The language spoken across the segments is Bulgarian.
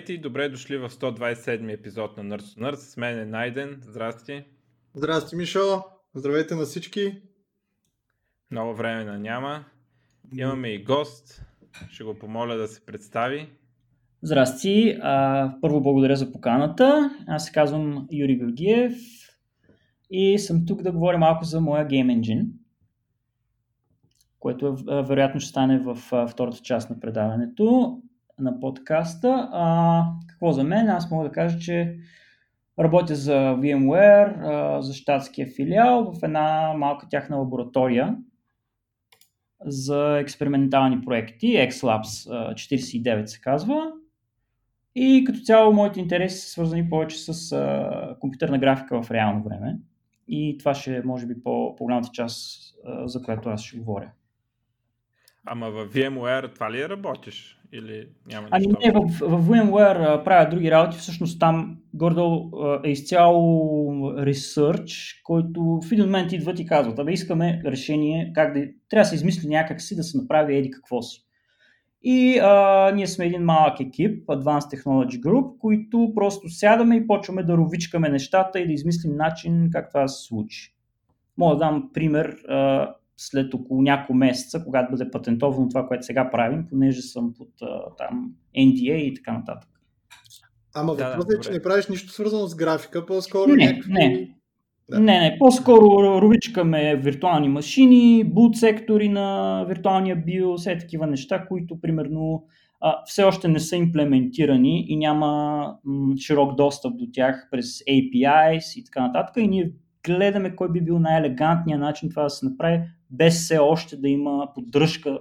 Здравейте и добре дошли в 127 епизод на Nerds Nerds. С мен е Найден. Здрасти. Здрасти, Мишо. Здравейте на всички. Много време на няма. Имаме и гост. Ще го помоля да се представи. Здрасти. А, първо благодаря за поканата. Аз се казвам Юрий Георгиев и съм тук да говоря малко за моя Game Engine, което е, вероятно ще стане в втората част на предаването на подкаста. А, какво за мен? Аз мога да кажа, че работя за VMware, а, за щатския филиал в една малка тяхна лаборатория за експериментални проекти. XLabs 49 се казва. И като цяло моите интереси са свързани повече с а, компютърна графика в реално време. И това ще е, може би, по, по-голямата част, а, за която аз ще говоря. Ама в VMware това ли работиш? Или няма ами? Ами не, в, в VMware правя други работи. Всъщност там гордо е изцяло ресърч, който в един момент идват и казват, абе искаме решение, как да... Трябва да се измисли някак си да се направи еди какво си. И а, ние сме един малък екип, Advanced Technology Group, които просто сядаме и почваме да ровичкаме нещата и да измислим начин как това се случи. Мога да дам пример а, след около няколко месеца, когато бъде патентовано това, което сега правим, понеже съм под а, там NDA и така нататък. Ама да, въпросът е, че не правиш нищо свързано с графика, по-скоро не, някакви... Не, да. Не, не, по-скоро ровичкаме виртуални машини, бут сектори на виртуалния био, все такива неща, които примерно а, все още не са имплементирани и няма м- широк достъп до тях през APIs и така нататък. И ние гледаме кой би бил най-елегантният начин това да се направи, без все още да има поддръжка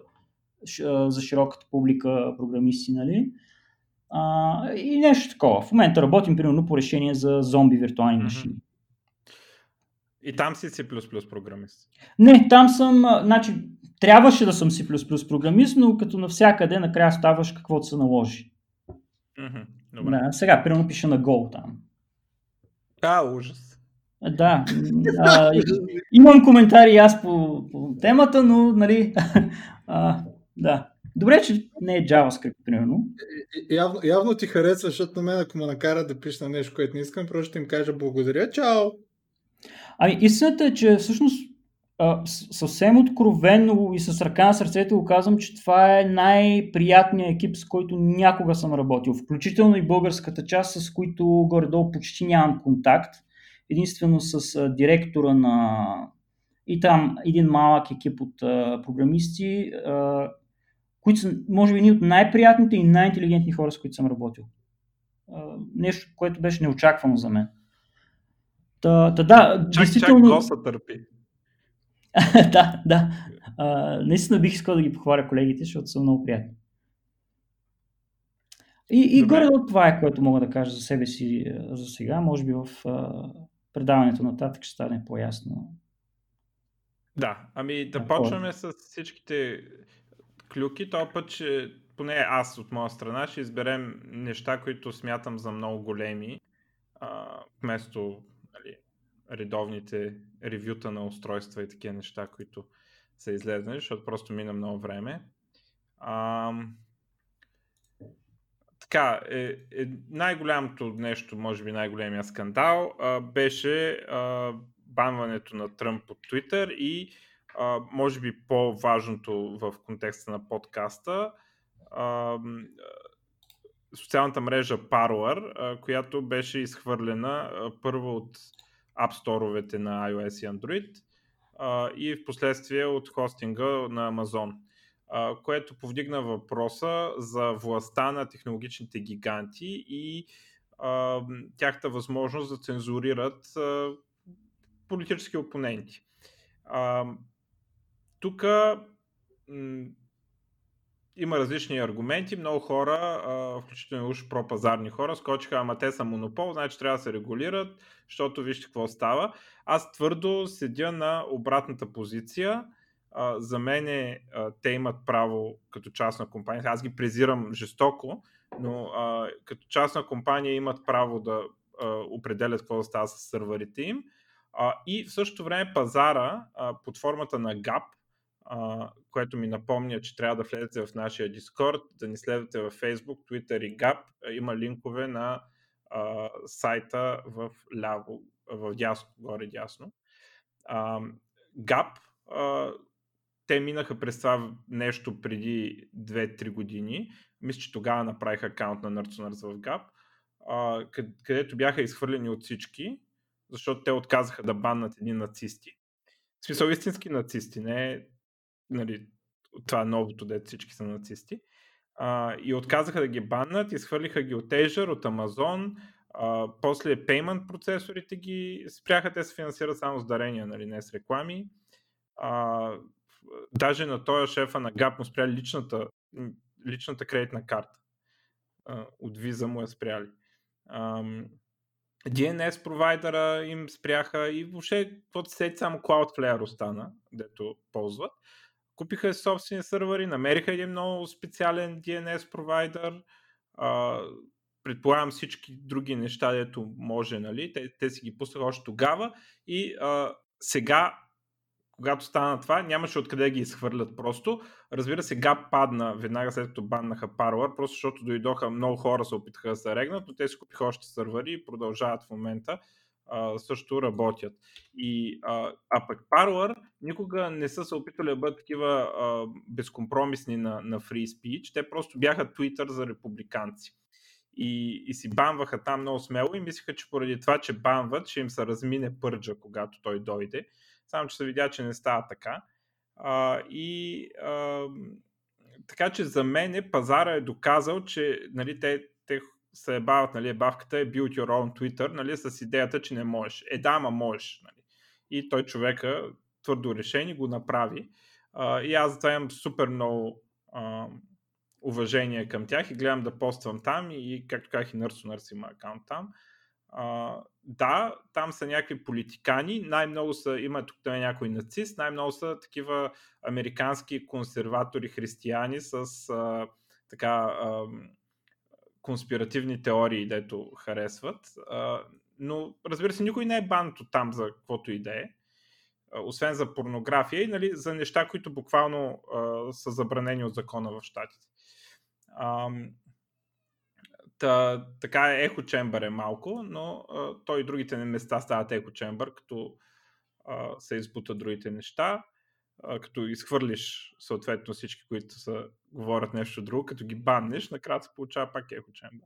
за широката публика програмисти, нали? А, и нещо такова. В момента работим примерно по решение за зомби виртуални машини. И там си C++ програмист? Не, там съм, значи, трябваше да съм C++ програмист, но като навсякъде накрая ставаш каквото се наложи. Mm-hmm. Добре. Да, сега, примерно пиша на Go там. А, ужас. Да. А, имам коментари аз по, по темата, но нали, а, да. Добре, че не е JavaScript, примерно. Явно, явно ти харесва, защото на мен, ако ме накара да пиша нещо, което не искам, просто ще им кажа благодаря, чао! Ами истината е, че всъщност съвсем откровенно и с ръка на сърцето го казвам, че това е най-приятният екип, с който някога съм работил. Включително и българската част, с които горе-долу почти нямам контакт единствено с директора на и там един малък екип от а, програмисти, а, които са, може би, едни от най-приятните и най-интелигентни хора, с които съм работил. А, нещо, което беше неочаквано за мен. Та, та да, чак, действително... Чак търпи. да, да. А, наистина бих искал да ги похваля колегите, защото са много приятни. И, и горе от това е, което мога да кажа за себе си за сега. Може би в предаването нататък ще стане по-ясно. Да, ами да почваме с всичките клюки. Това път, че поне аз от моя страна ще изберем неща, които смятам за много големи, а, вместо нали, редовните ревюта на устройства и такива неща, които са излезнали, защото просто мина много време. А, така, е, е, най-голямото нещо, може би най-големия скандал, а, беше а, банването на Тръмп от Twitter и а, може би по-важното в контекста на подкаста, а, социалната мрежа Parler, а, която беше изхвърлена а, първо от App Store-овете на iOS и Android а, и в последствие от хостинга на Amazon което повдигна въпроса за властта на технологичните гиганти и а, тяхта възможност да цензурират политически опоненти. Тук има различни аргументи. Много хора, включително уж пропазарни хора, скочиха, ама те са монопол, значи трябва да се регулират, защото вижте какво става. Аз твърдо седя на обратната позиция за мен е, те имат право като частна компания, аз ги презирам жестоко, но а, като частна компания имат право да а, определят какво да става с сървърите им. А, и в същото време пазара а, под формата на GAP а, което ми напомня, че трябва да влезете в нашия Discord, да ни следвате в Facebook, Twitter и Gap. Има линкове на а, сайта в ляво, в дясно, горе дясно. А, Gap, а, те минаха през това нещо преди 2-3 години. Мисля, че тогава направиха акаунт на Nerdsoners в Gap, където бяха изхвърлени от всички, защото те отказаха да баннат едни нацисти. В смисъл истински нацисти, не нали, това новото, дето всички са нацисти. А, и отказаха да ги баннат, изхвърлиха ги от Azure, от Amazon, а, после payment процесорите ги спряха, те се финансират само с дарения, нали, не с реклами. А, даже на този шефа на Gap му спряли личната, личната кредитна карта. От виза му я спряли. DNS провайдера им спряха и въобще, каквото се само Cloudflare остана, дето ползват. Купиха собствени сървъри, намериха един много специален DNS провайдер, предполагам всички други неща, дето може, нали, те, те си ги пуснаха още тогава и а, сега когато стана това, нямаше откъде да ги изхвърлят просто. Разбира се, сега падна веднага след като баннаха Parler, просто защото дойдоха много хора се опитаха да се регнат, но те си купиха още сървъри и продължават в момента. А, също работят. И, а, а пък Parler никога не са се опитали да бъдат такива а, безкомпромисни на, на free speech. Те просто бяха Twitter за републиканци. И, и си банваха там много смело и мислиха, че поради това, че банват, ще им се размине пърджа, когато той дойде само че се видя, че не става така. А, и а, така че за мен пазара е доказал, че нали, те, те се ебават, нали, бавката е build your own Twitter, нали, с идеята, че не можеш. Е, да, ама можеш. Нали. И той човека твърдо решение го направи. А, и аз затова имам супер много а, уважение към тях и гледам да поствам там и, както казах, и Nurse има акаунт там. А, да, там са някакви политикани, най-много са, има тук е някой нацист, най-много са такива американски консерватори християни с а, така а, конспиративни теории, дето харесват. А, но разбира се, никой не е банто там за каквото и да е, освен за порнография и нали, за неща, които буквално а, са забранени от закона в щатите. Та, така е Echo Chamber е малко, но а, той и другите места стават Echo Chamber, като а, се избутат другите неща, а, като изхвърлиш съответно всички, които са, говорят нещо друго, като ги баннеш, накрая се получава пак Echo Chamber.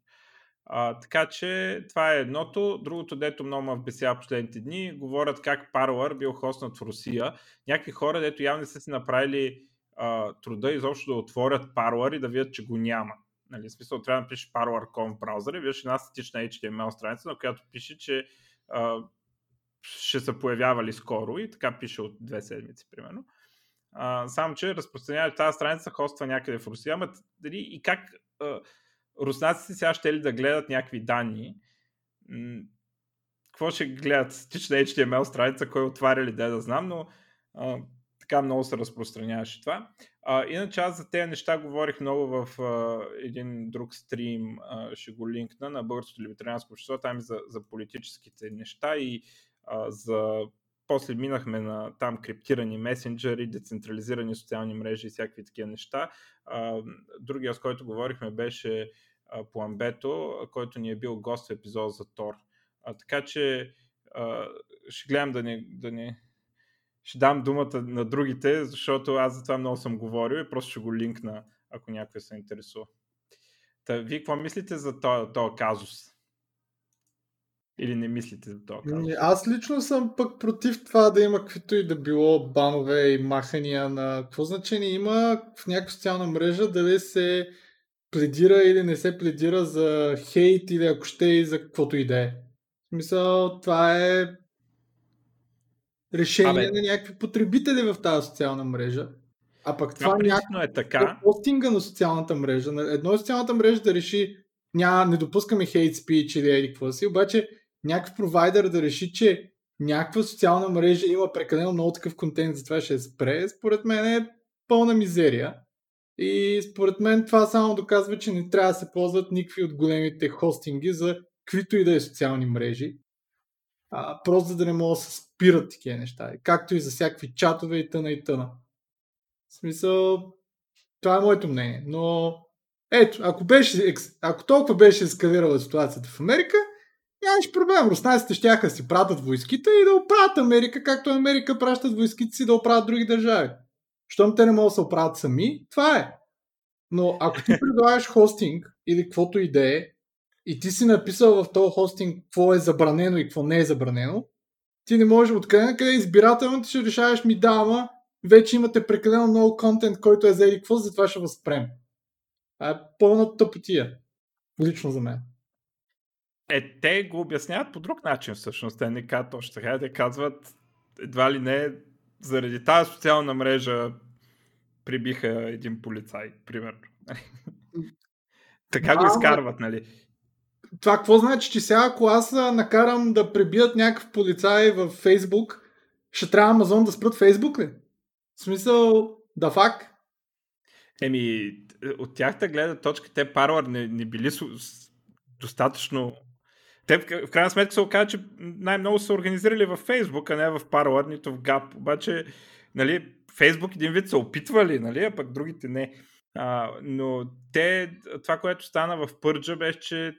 А, така че това е едното. Другото, дето много ме вбесява последните дни, говорят как Parler бил хостнат в Русия. Някакви хора, дето явно са си направили а, труда изобщо да отворят Parler и да видят, че го няма. Нали, смисъл, трябва да напишеш parler.com в браузъра и виж една статична HTML страница, на която пише, че а, ще се появявали скоро и така пише от две седмици, примерно. А, само, че разпространява тази страница хоства някъде в Русия, ама дали и как а, руснаците сега ще ли да гледат някакви данни, какво ще гледат статична HTML страница, кой отваря ли да да знам, но а, така много се разпространяваше това. А, иначе аз за тези неща говорих много в а, един друг стрим, а, ще го линкна на Българското либертарианско общество, там и за, за политическите неща и а, за после минахме на там криптирани месенджери, децентрализирани социални мрежи и всякакви такива неща. А, другия, с който говорихме, беше а, Пламбето, който ни е бил гост в епизод за Тор. А, така че а, ще гледам да ни, да ни ще дам думата на другите, защото аз за това много съм говорил и просто ще го линкна, ако някой се интересува. Та, вие какво мислите за този, казус? Или не мислите за този казус? Аз лично съм пък против това да има каквито и да било банове и махания на... Какво значение има в някаква социална мрежа дали се пледира или не се пледира за хейт или ако ще и за каквото и да е. В смисъл, това е решение Абе. на някакви потребители в тази социална мрежа. А пък това някакво е така. постинга на социалната мрежа. Едно е социалната мрежа да реши няма, не допускаме хейт спич или еди какво си, обаче някакъв провайдер да реши, че някаква социална мрежа има прекалено много такъв контент, затова ще спре, според мен е пълна мизерия. И според мен това само доказва, че не трябва да се ползват никакви от големите хостинги за каквито и да е социални мрежи а, просто за да не могат да се спират такива неща. Както и за всякакви чатове и тъна и тъна. В смисъл, това е моето мнение. Но ето, ако, беше, ако толкова беше ескалирала ситуацията в Америка, нямаше проблем. Руснаците ще си пратят войските и да оправят Америка, както Америка пращат войските си да оправят други държави. Щом те не могат да се оправят сами, това е. Но ако ти предлагаш хостинг или каквото и да е, и ти си написал в този хостинг какво е забранено и какво не е забранено, ти не можеш откъде на къде избирателно ти ще решаваш ми да, ама вече имате прекалено много контент, който е за или какво, затова ще възпрем. Това е пълна тъпотия. Лично за мен. Е, те го обясняват по друг начин всъщност. Те не казват точно така, те казват едва ли не заради тази социална мрежа прибиха един полицай, примерно. така го изкарват, нали? Това какво значи, че сега ако аз накарам да пребият някакъв полицай в Фейсбук, ще трябва Амазон да спрат Фейсбук ли? В смисъл, да фак? Еми, от тяхта гледа точка, те Parler не, не били достатъчно те в крайна сметка се оказа, че най-много са организирали в Фейсбук, а не в Parler, нито в Gap. Обаче, нали, Фейсбук един вид са опитвали, нали, а пък другите не. А, но те, това, което стана в Пърджа, беше, че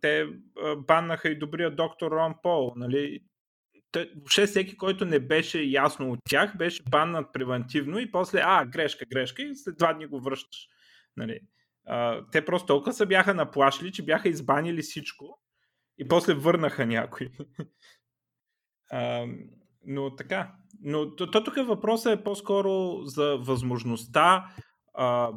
те баннаха и добрия доктор Рон Пол. Нали? Те, въобще всеки, който не беше ясно от тях, беше баннат превентивно и после, а, грешка, грешка и след два дни го връщаш. Нали? А, те просто толкова се бяха наплашили, че бяха избанили всичко и после върнаха някой. а, но така. Но то, то тук въпросът е по-скоро за възможността а,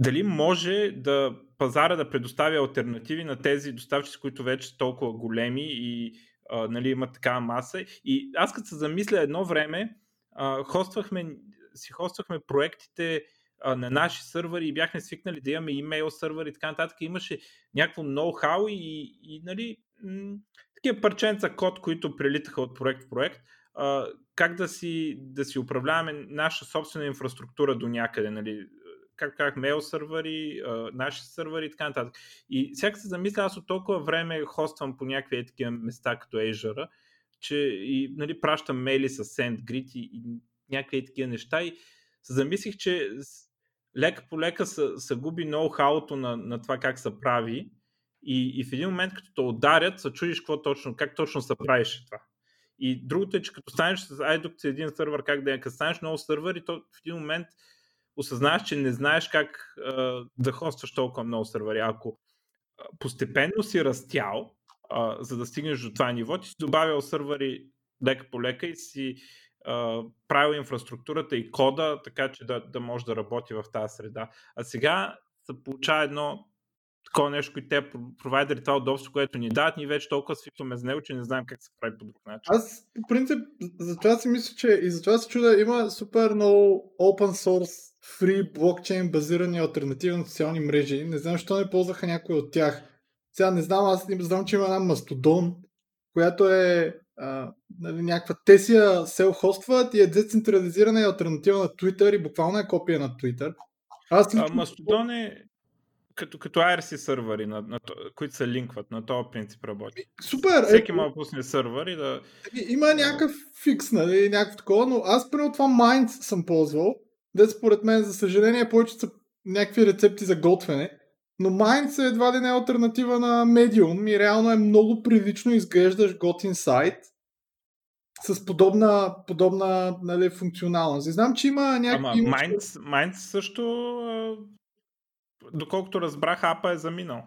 дали може да пазара да предоставя альтернативи на тези доставчици, които вече са толкова големи и а, нали, имат такава маса. И аз като се замисля едно време, а, хоствахме, си хоствахме проектите а, на наши сървъри и бяхме свикнали да имаме имейл сървър и така нататък. Имаше някакво ноу-хау и, и нали, м- такива парченца код, които прелитаха от проект в проект. А, как да си, да си управляваме наша собствена инфраструктура до някъде, нали, как казах, мейл сървъри, наши сървъри и така нататък. И всяка се замисля, аз от толкова време хоствам по някакви такива места, като Azure, че и нали, пращам мейли с SendGrid и, и някакви такива неща и се замислих, че лека по лека се губи ноу-хауто на, на това как се прави и, и в един момент, като те ударят, се чудиш какво точно, как точно се правиш това. И другото е, че като станеш с iDoc един сървър, как да е, като станеш много сървър и то в един момент осъзнаеш, че не знаеш как а, да хостваш толкова много сървъри. Ако постепенно си растял, а, за да стигнеш до това ниво, ти си добавил сървъри лека по лека и си а, правил инфраструктурата и кода, така че да, да може да работи в тази среда. А сега се получава едно такова нещо, което те провайдери това удобство, което ни дават, ние вече толкова свикваме с него, че не знаем как се прави по друг начин. Аз по принцип за това си мисля, че и за това се чуда, има супер много open source free блокчейн базирани альтернативни социални мрежи. Не знам, защо не ползваха някой от тях. Сега не знам, аз не знам, че има една Мастодон, която е а, нали, някаква тесия се хостват и е децентрализирана и альтернатива на Twitter и буквално е копия на Twitter. Аз а, Мастодон е като, като IRC сървъри, на, на, които се линкват, на този принцип работи. Супер! Всеки е, може да пусне сървър и да... Има някакъв фикс, нали, някакво такова, но аз примерно това Minds съм ползвал де според мен, за съжаление, повече са някакви рецепти за готвене. Но Minds е едва ли не альтернатива на Medium и реално е много прилично изглеждаш готин сайт с подобна, подобна нали, функционалност. И знам, че има някакви... Ама Minds, Minds също, доколкото разбрах, апа е заминал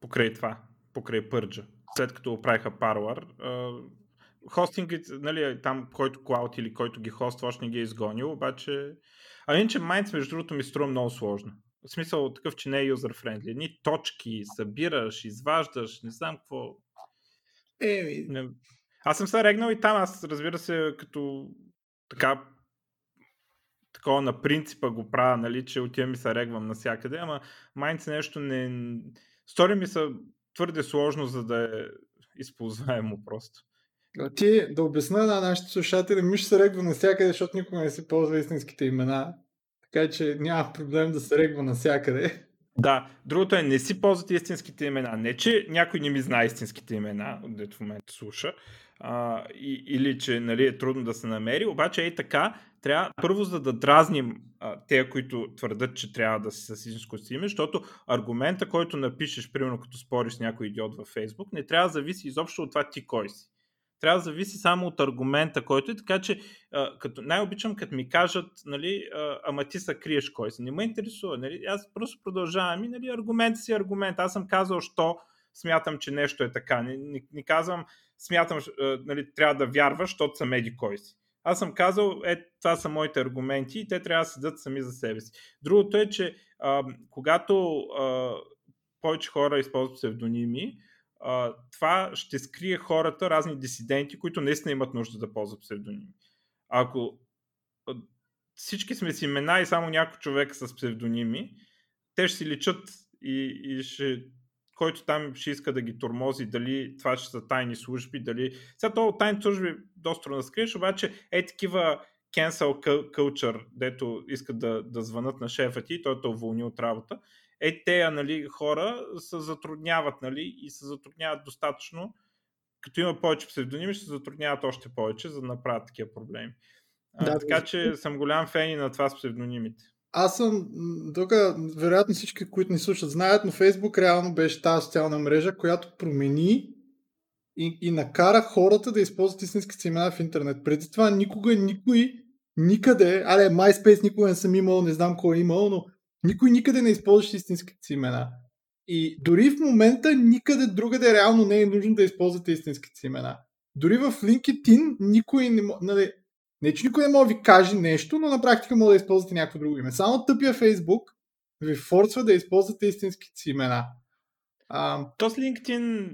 покрай това, покрай пърджа. След като оправиха Parler, хостингът, нали, там, който клауд или който ги хоства, още не ги е изгонил, обаче... А иначе Minds, между другото, ми струва много сложно. В смисъл такъв, че не е юзер-френдли. Ни точки, събираш, изваждаш, не знам какво. Еми. Не... Аз съм се регнал и там, аз разбира се, като така такова на принципа го правя, нали, че отивам и се регвам навсякъде, ама Minds нещо не... Стори ми са твърде сложно, за да е използваемо просто. Ти да обясна на нашите слушатели, ми ще се регва навсякъде, защото никога не си ползва истинските имена. Така че няма проблем да се регва навсякъде. Да, другото е не си ползват истинските имена. Не, че някой не ми знае истинските имена, дето в момента слуша, а, и, или че нали, е трудно да се намери, обаче е така, трябва първо за да дразним а, те, които твърдат, че трябва да си с истинско си име, защото аргумента, който напишеш, примерно като спориш с някой идиот във Фейсбук, не трябва да зависи изобщо от това ти кой си. Трябва да зависи само от аргумента, който е, така че а, като, най-обичам като ми кажат, нали, а, ама ти са криеш кой си. Не ме интересува. Нали? Аз просто продължавам и нали, аргумент си аргумент. Аз съм казал, що смятам, че нещо е така. Не, не, не казвам, смятам, нали, трябва да вярваш, защото съм еди кой си. Аз съм казал, е, това са моите аргументи и те трябва да седат сами за себе си. Другото е, че а, когато а, повече хора използват псевдоними, а, това ще скрие хората, разни дисиденти, които наистина имат нужда да ползват псевдоними. Ако всички сме с имена и само някой човек с псевдоними, те ще си личат и, и ще който там ще иска да ги тормози, дали това ще са тайни служби, дали... Сега това от тайни служби доста да скриеш, обаче е такива cancel culture, дето искат да, да звънат на шефа ти, той те уволни от работа. Е, те нали, хора се затрудняват нали, и се затрудняват достатъчно. Като има повече псевдоними, ще се затрудняват още повече, за да направят такива проблеми. Да, а, така че съм голям фен и на това с псевдонимите аз съм, тук вероятно всички, които ни слушат, знаят, но Фейсбук реално беше тази социална мрежа, която промени и, и накара хората да използват истинските си имена в интернет. Преди това никога никой, никъде, аре, MySpace никога не съм имал, не знам кой е имал, но никой никъде не използваше истинските си имена. И дори в момента никъде другаде реално не е нужно да използвате истинските си имена. Дори в LinkedIn никой не. Нали, не, че никой не може да ви каже нещо, но на практика може да използвате някакво друго име. Само тъпия Фейсбук ви форсва да използвате истинските си имена. А... То с LinkedIn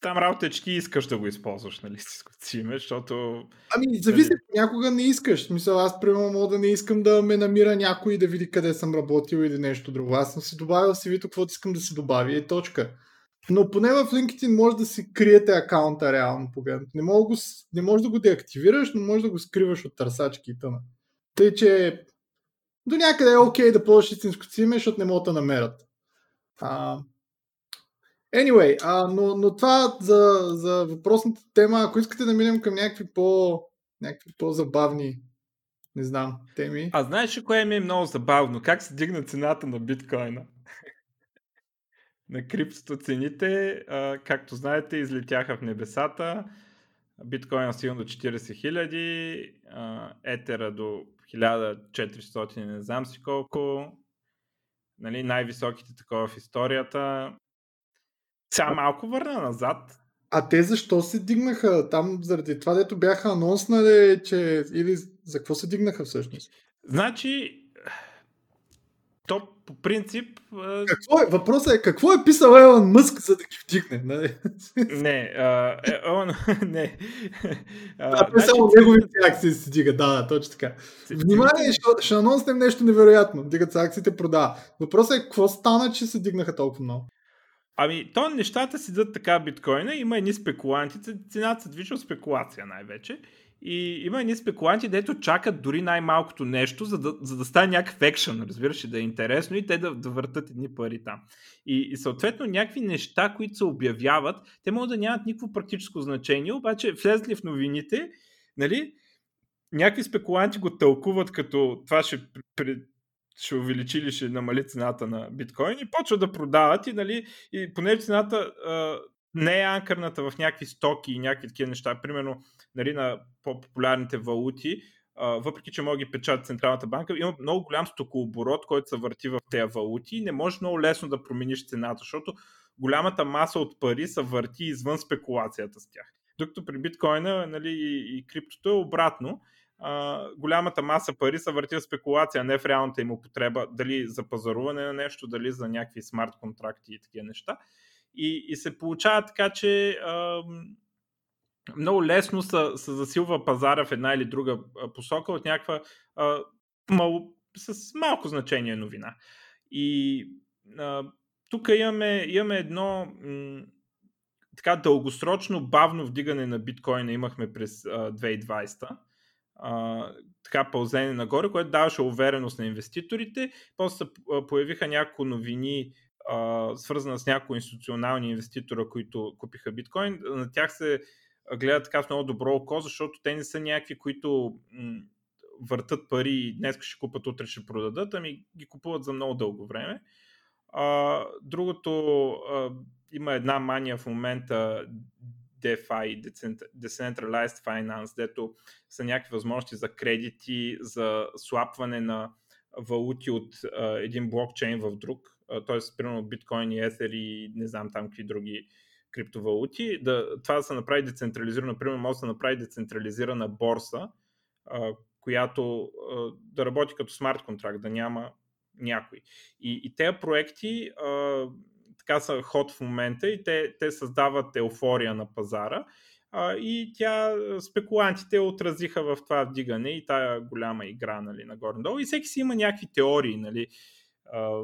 там работа е, че ти искаш да го използваш, нали, си име, защото... Ами, зависи, нали... някога не искаш. Мисля, аз примерно мога да не искам да ме намира някой и да види къде съм работил или нещо друго. Аз съм си добавил си вито, каквото искам да си добавя и точка. Но поне в LinkedIn може да си криете акаунта реално погледнато. Не, мога не може да го деактивираш, но може да го скриваш от търсачки и тъна. Тъй, че до някъде е окей okay да ползваш истинското име, защото не могат да намерят. А, anyway, а, но, но това за, за въпросната тема, ако искате да минем към някакви, по, някакви по-забавни не знам, теми. А знаеш ли кое ми е много забавно? Как се дигна цената на биткоина? На криптото цените, а, както знаете, излетяха в небесата. Биткоин стигна до 40 хиляди, етера до 1400, не знам си колко. Нали, най-високите такова в историята. Сега малко върна назад. А те защо се дигнаха? Там заради това, дето бяха анонснали, че... Или за какво се дигнаха всъщност? Значи, то по принцип... Какво е, въпросът е какво е писал Елон Мъск, за да ги вдигне? Нали? Не, а, е, он, не. А, да, значи, само неговите акции се дига, да, да, точно така. Внимание, ще, ще анонснем нещо невероятно. Дигат се акциите, продава. Въпросът е какво стана, че се дигнаха толкова много? Ами, то нещата си дадат така биткоина, има едни спекуланти, цената се движи от спекулация най-вече. И има едни спекуланти, дето чакат дори най-малкото нещо, за да, за да стане някакъв екшен, разбираш, да е интересно и те да, да въртат едни пари там. И, и съответно някакви неща, които се обявяват, те могат да нямат никакво практическо значение, обаче влезли в новините, нали, някакви спекуланти го тълкуват като това ще, ще увеличи или ще намали цената на биткоин и почват да продават и, нали, и поне цената не е анкърната в някакви стоки и някакви такива неща, примерно нали, на по-популярните валути, въпреки че може да ги печат Централната банка, има много голям стокооборот, който се върти в тези валути и не можеш много лесно да промениш цената, защото голямата маса от пари се върти извън спекулацията с тях. Докато при биткоина нали, и, и криптото е обратно. А, голямата маса пари се върти в спекулация, не в реалната им употреба, дали за пазаруване на нещо, дали за някакви смарт контракти и такива неща. И, и се получава така, че а, много лесно се, се засилва пазара в една или друга посока от някаква а, мал, с малко значение новина. И а, тук имаме, имаме едно м, така дългосрочно бавно вдигане на биткоина имахме през а, 2020. А, така пълзене нагоре, което даваше увереност на инвеститорите. После се появиха няколко новини свързана с някои институционални инвеститора, които купиха биткоин, на тях се гледат така в много добро око, защото те не са някакви, които въртат пари и днес ще купат, утре ще продадат, ами ги купуват за много дълго време. А, другото, а, има една мания в момента DeFi, Decentralized Finance, дето са някакви възможности за кредити, за слапване на валути от а, един блокчейн в друг, т.е. примерно биткоин и етер и не знам там какви други криптовалути, да, това да се направи децентрализирано, например, може да се направи децентрализирана борса, а, която а, да работи като смарт контракт, да няма някой. И, и тези проекти а, така са ход в момента и те, те създават еуфория на пазара. А, и тя, спекулантите отразиха в това вдигане и тая голяма игра нали, нагоре-надолу. И всеки си има някакви теории. Нали. А,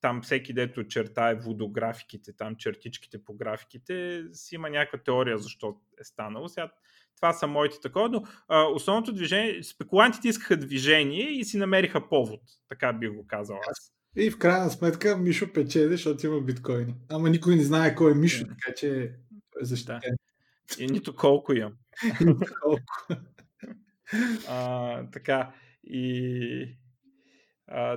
там всеки дето чертае водографиките, там чертичките по графиките, си има някаква теория защо е станало. Сега това са моите такова, но а, основното движение, спекулантите искаха движение и си намериха повод, така би го казал аз. И в крайна сметка Мишо печели, защото има биткоини. Ама никой не знае кой е Мишо, така че е. Да. И нито колко имам. нито колко. а, така, и...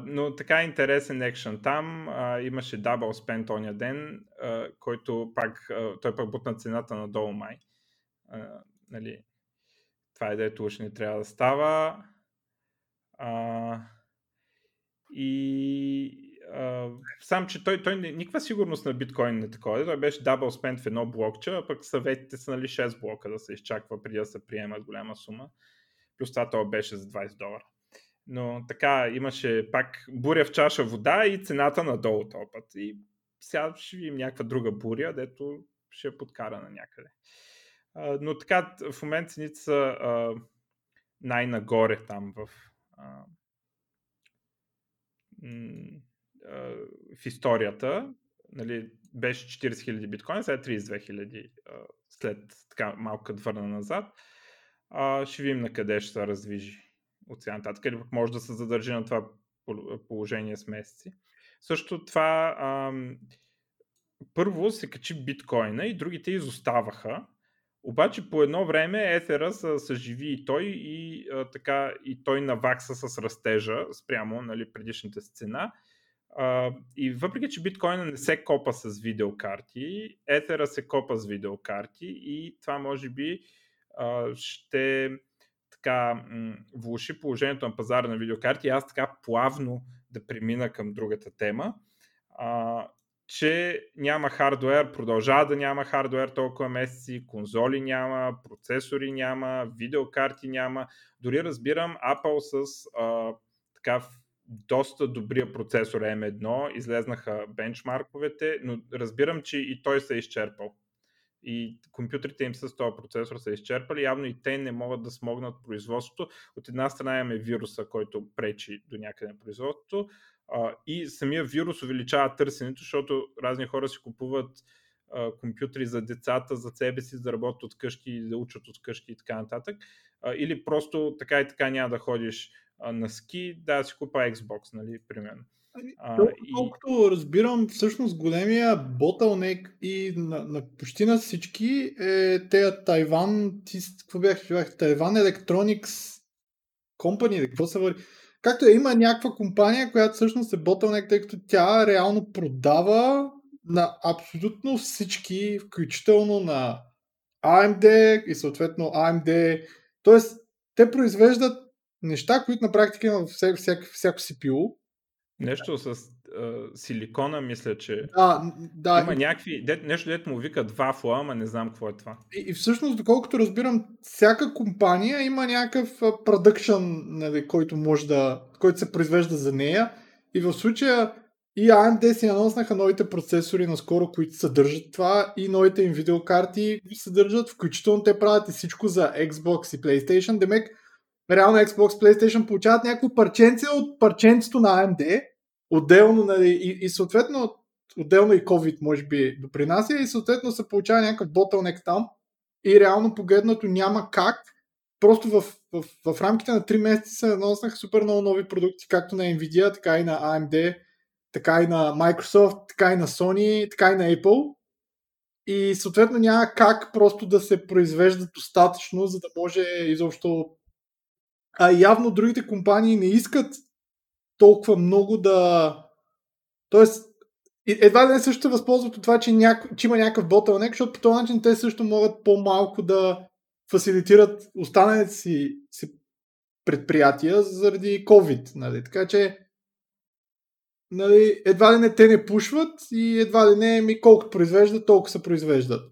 Но така е интересен екшен там. А, имаше дабл спент оня ден, а, който пак, а, той пък бутна цената на долу май. А, нали, това е дето уж не трябва да става. А, и а, сам, че той, той никаква сигурност на биткоин не такова. Той беше дабл спент в едно блокче, а пък съветите са нали 6 блока да се изчаква преди да се приема голяма сума. Плюс това беше за 20 долара. Но така имаше пак буря в чаша вода и цената надолу този път. И сега ще видим някаква друга буря, дето ще е подкарана някъде. А, но така в момента цените са най-нагоре там в а, в историята, нали, беше 40 000 биткоина, сега е 32 000 след така малко върна назад. А, ще видим на къде ще се раздвижи от сега нататък, или може да се задържи на това положение с месеци. Също това ам, първо се качи биткоина и другите изоставаха, обаче по едно време ефера съживи и той и, а, така, и той навакса с растежа спрямо нали, предишната сцена. А, и въпреки, че биткоина не се копа с видеокарти, ефера се копа с видеокарти и това може би а, ще така влуши положението на пазара на видеокарти. Аз така плавно да премина към другата тема. А, че няма хардвер, продължава да няма хардвер толкова месеци, конзоли няма, процесори няма, видеокарти няма. Дори разбирам Apple с а, така доста добрия процесор M1, излезнаха бенчмарковете, но разбирам, че и той се е изчерпал. И компютрите им с този процесор са изчерпали. Явно и те не могат да смогнат производството. От една страна имаме вируса, който пречи до някъде на производството а, и самия вирус увеличава търсенето, защото разни хора си купуват а, компютри за децата, за себе си, да работят от къщи, да учат от къщи и така нататък. А, или просто така и така няма да ходиш а, на ски, да си купа Xbox, нали, примерно. Ами, а, и... разбирам, всъщност големия ботълнек и на, на почти на всички е тея Тайван, ти какво бях, Тайван Electronics Company, какво се върви? Както е, има някаква компания, която всъщност е ботълнек, тъй като тя реално продава на абсолютно всички, включително на AMD и съответно AMD. Тоест, те произвеждат неща, които на практика има всяко, всяко CPU. Нещо с силикона, мисля, че да, да. има някакви, де, нещо дето му викат вафла, ама не знам какво е това. И, и всъщност, доколкото разбирам, всяка компания има някакъв продъкшн, нали, който може да, който се произвежда за нея. И в случая и AMD си анонснаха новите процесори наскоро, които съдържат това и новите им видеокарти съдържат, включително те правят и всичко за Xbox и PlayStation. Демек, реално Xbox, PlayStation получават някакво парченце от парченцето на AMD, отделно, нали, и, и съответно, отделно и COVID може би допринася и съответно се получава някакъв ботълнек там и реално погледнато няма как просто в, в, в рамките на 3 месеца се наноснаха супер много нови продукти, както на Nvidia, така и на AMD, така и на Microsoft, така и на Sony, така и на Apple. И съответно няма как просто да се произвежда достатъчно, за да може изобщо а явно другите компании не искат толкова много да... Тоест, едва ли не също се възползват от това, че, няко... че има някакъв bottleneck, защото по този начин те също могат по-малко да фасилитират останалите си, си предприятия заради COVID. Нали? Така че нали, едва ли не те не пушват и едва ли не ми колкото произвеждат, толкова се произвеждат.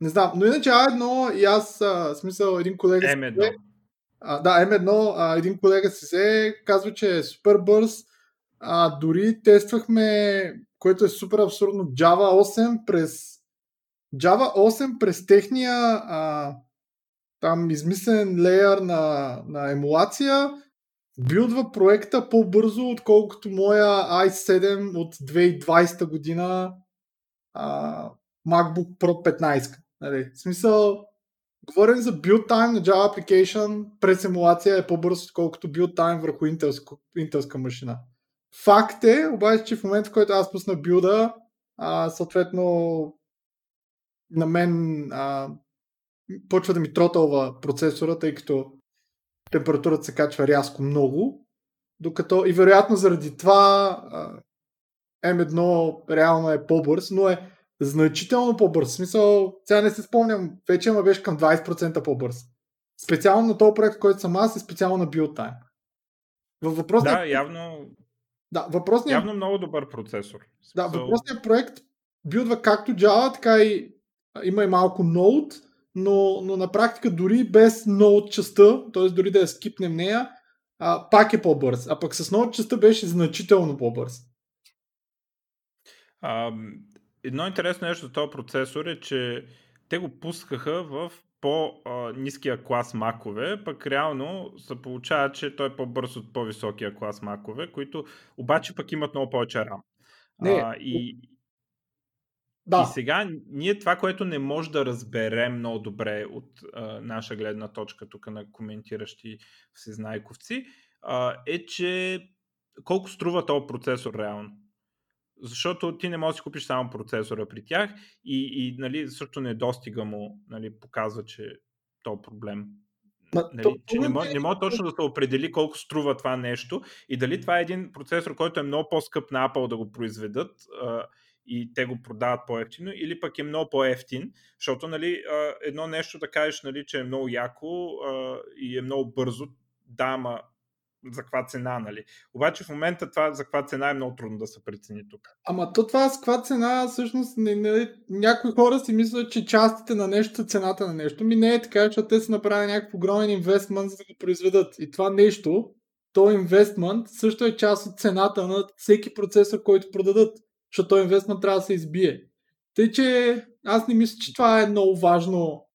Не знам, но иначе А1 и аз, а, смисъл, един колега... М1. А, да, М1, а, един колега си се казва, че е супер бърз. А, дори тествахме, което е супер абсурдно, Java 8 през Java 8 през техния а, там измислен леер на, на емулация билдва проекта по-бързо, отколкото моя i7 от 2020 година а, MacBook Pro 15. Нали? В смисъл, говорим за build time на Java Application през емулация е по-бързо, отколкото build time върху интелска, машина. Факт е, обаче, че в момента, в който аз пусна билда, а, съответно на мен а, почва да ми тротълва процесора, тъй като температурата се качва рязко много, докато и вероятно заради това а, M1 реално е по-бърз, но е значително по-бърз. В смисъл, сега не се спомням, вече ма беше към 20% по-бърз. Специално на този проект, който съм аз, е специално на build time. Във въпросния... Да, явно... Да, въпросния... Явно много добър процесор. Да, въпросният проект билдва както Java, така и има и малко Node, но, но на практика дори без Node частта, т.е. дори да я скипнем нея, а, пак е по-бърз. А пък с Node частта беше значително по-бърз. А, едно интересно нещо за този процесор е, че те го пускаха в по-низкия клас макове, пък реално се получава, че той е по-бърз от по-високия клас макове, които обаче пък имат много повече RAM. Не, а, и, да. И сега ние това, което не може да разберем много добре от а, наша гледна точка тук на коментиращи всезнайковци, а, е, че колко струва този процесор реално. Защото ти не можеш да си купиш само процесора при тях и, и нали, също недостига му нали, показва, че то е проблем. Ма, нали, то, че не може, не може точно да се определи колко струва това нещо и дали това е един процесор, който е много по-скъп на Apple да го произведат а, и те го продават по-ефтино, или пък е много по-ефтин, защото нали, едно нещо да кажеш, нали, че е много яко и е много бързо, да, ама за каква цена, нали? Обаче в момента това за каква цена е много трудно да се прецени тук. Ама то това с каква цена, всъщност не, не, някои хора си мислят, че частите на нещо цената на нещо. Ми не е така, защото те са направили някакъв огромен инвестмент за да го произведат. И това нещо, то инвестмент също е част от цената на всеки процесор, който продадат защото инвестмент трябва да се избие. Тъй, че аз не мисля, че това е много важно.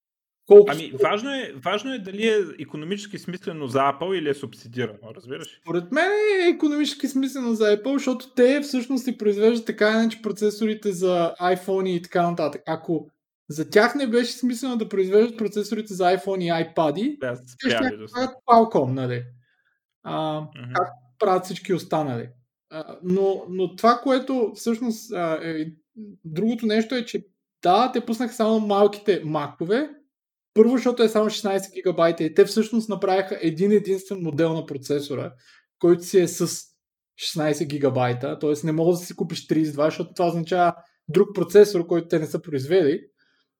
Колко ами, важно е, важно е дали е економически смислено за Apple или е субсидирано, разбираш? Поред мен е економически смислено за Apple, защото те всъщност си произвеждат така иначе процесорите за iPhone и така нататък. Ако за тях не беше смислено да произвеждат процесорите за iPhone и iPad, те ще правят Qualcomm, нали? А, mm-hmm. Как правят всички останали но, но това, което всъщност е другото нещо е, че да, те пуснаха само малките макове. Първо, защото е само 16 гигабайта и те всъщност направиха един единствен модел на процесора, който си е с 16 гигабайта, т.е. не можеш да си купиш 32, защото това означава друг процесор, който те не са произвели.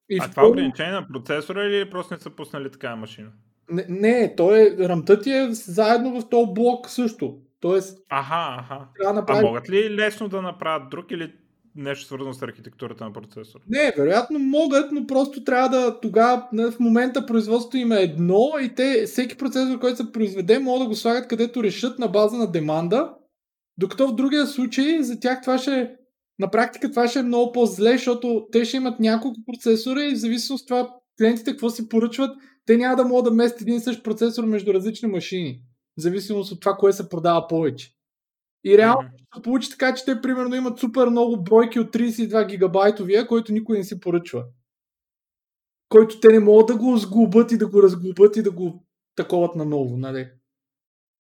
И а това ограничение на процесора или просто не са пуснали такава машина? Не, не той е, рамта ти е заедно в този блок също. Тоест, аха, аха. Да направи... А могат ли лесно да направят друг или нещо свързано с архитектурата на процесор? Не, вероятно могат, но просто трябва да тогава в момента производството има е едно и те всеки процесор, който се произведе, могат да го слагат където решат на база на деманда, докато в другия случай за тях това ще на практика това ще е много по-зле, защото те ще имат няколко процесора и в зависимост от това клиентите какво си поръчват, те няма да могат да местят един и същ процесор между различни машини в зависимост от това, кое се продава повече. И реално mm-hmm. се получи така, че те примерно имат супер много бройки от 32 гигабайтовия, който никой не си поръчва. Който те не могат да го сглобят и да го разглобят и да го таковат наново, нали?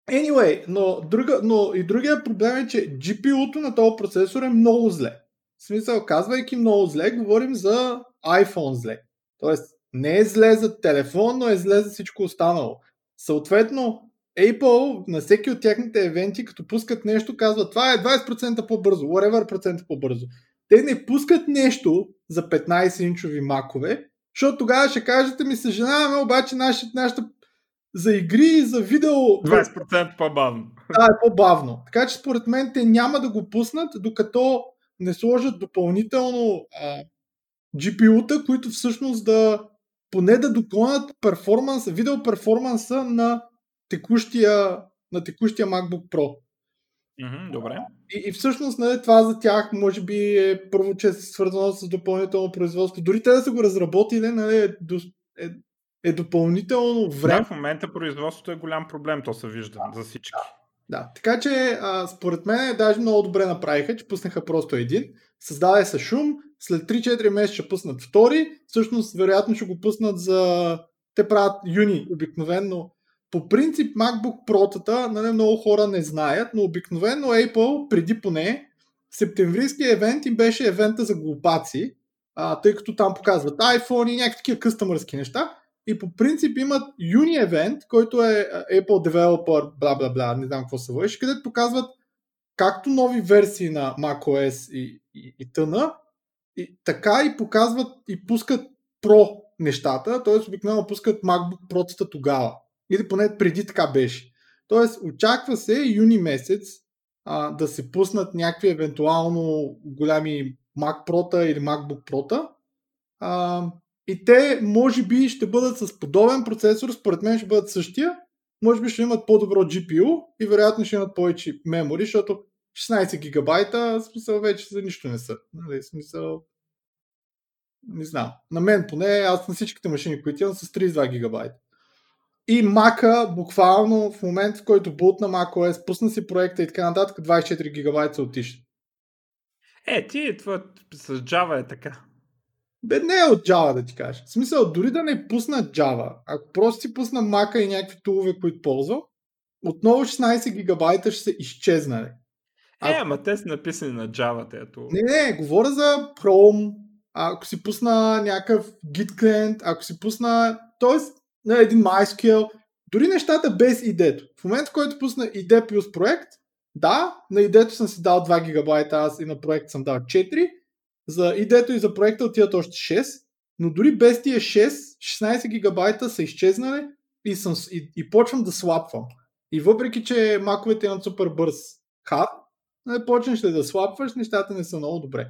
Anyway, но, друга, но и другия проблем е, че GPU-то на този процесор е много зле. В смисъл, казвайки много зле, говорим за iPhone зле. Тоест, не е зле за телефон, но е зле за всичко останало. Съответно, Apple на всеки от тяхните евенти, като пускат нещо, казват това е 20% по-бързо, whatever процента по-бързо. Те не пускат нещо за 15-инчови макове, защото тогава ще кажете ми съжаляваме, обаче нашата, нашата за игри и за видео... 20% по-бавно. Да, е по-бавно. Така че според мен те няма да го пуснат, докато не сложат допълнително а, GPU-та, които всъщност да поне да догонят перформанса, видео перформанса на текущия, на текущия MacBook Pro. Mm-hmm, добре. И, и всъщност нали, това за тях може би е първо, че е свързано с допълнително производство. Дори те да са го разработили, нали, е, е, е допълнително време. Да, в момента производството е голям проблем, то се вижда да, за всички. Да, да. така че а, според мен даже много добре направиха, че пуснаха просто един, създаде се шум, след 3-4 месеца ще пуснат втори, всъщност вероятно ще го пуснат за... Те правят юни обикновенно. По принцип MacBook Pro-тата нали, много хора не знаят, но обикновено Apple преди поне септемврийския евент им беше евента за глупаци, а, тъй като там показват iPhone и някакви такива къстъмърски неща. И по принцип имат юни евент, който е Apple Developer, бла бла бла, не знам какво се върши, където показват както нови версии на macOS и, и, и тъна, и, така и показват и пускат Pro нещата, т.е. обикновено пускат MacBook Pro тогава. Или поне преди така беше. Тоест, очаква се юни месец а, да се пуснат някакви евентуално голями Mac Pro или MacBook Pro. И те, може би, ще бъдат с подобен процесор, според мен ще бъдат същия. Може би ще имат по-добро GPU и вероятно ще имат повече мемори, защото 16 гигабайта, смисъл вече за нищо не са. Нали, смисъл, не знам. На мен поне, аз на всичките машини, които имам, с 32 гигабайта. И мака, буквално в момент, в който бутна macOS, пусна си проекта и така нататък, 24 гигабайта са отишли. Е, ти това с Java е така. Бе, не е от Java да ти кажа. В смисъл, дори да не пусна Java, ако просто си пусна мака и някакви тулове, които ползва, отново 16 гигабайта ще се изчезнали. А... Е, ама те са написани на Java, тето. Не, не, говоря за Chrome, ако си пусна някакъв Git клиент, ако си пусна, т.е. на един MySQL, дори нещата без идето. В момента, в който пусна ID плюс проект, да, на идето съм си дал 2 гигабайта, аз и на проект съм дал 4, за идето и за проекта отиват още 6, но дори без тия 6, 16 гигабайта са изчезнали и, съм, и, и почвам да слапвам. И въпреки, че маковете имат супер бърз хат, не почнеш да слапваш, нещата не са много добре.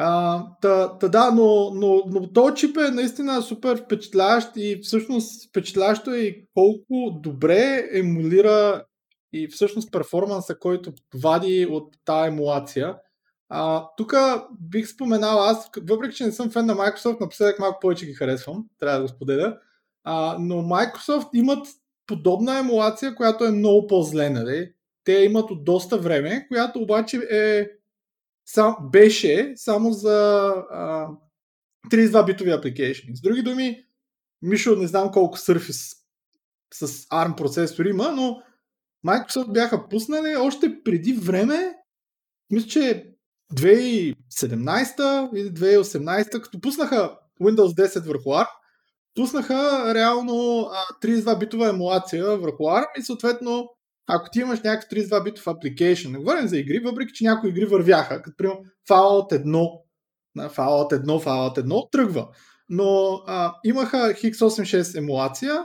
А, та, та да, но, но, но този чип е наистина супер впечатляващ и всъщност впечатляващо е и колко добре емулира и всъщност перформанса, който вади от тази емулация. тук бих споменал, аз, въпреки че не съм фен на Microsoft, напоследък малко повече ги харесвам, трябва да го споделя, а, но Microsoft имат подобна емулация, която е много по-зле, нали? те имат от доста време, която обаче е, сам, беше само за а, 32 битови application. С други думи, Мишо не знам колко Surface с ARM процесор има, но Microsoft бяха пуснали още преди време, мисля, че 2017 или 2018, като пуснаха Windows 10 върху ARM, пуснаха реално 32 битова емулация върху ARM и съответно ако ти имаш някакъв 32 битов application, не говорим за игри, въпреки че някои игри вървяха, като примерно Fallout 1, Fallout 1, Fallout 1 тръгва. Но а, имаха x86 емулация,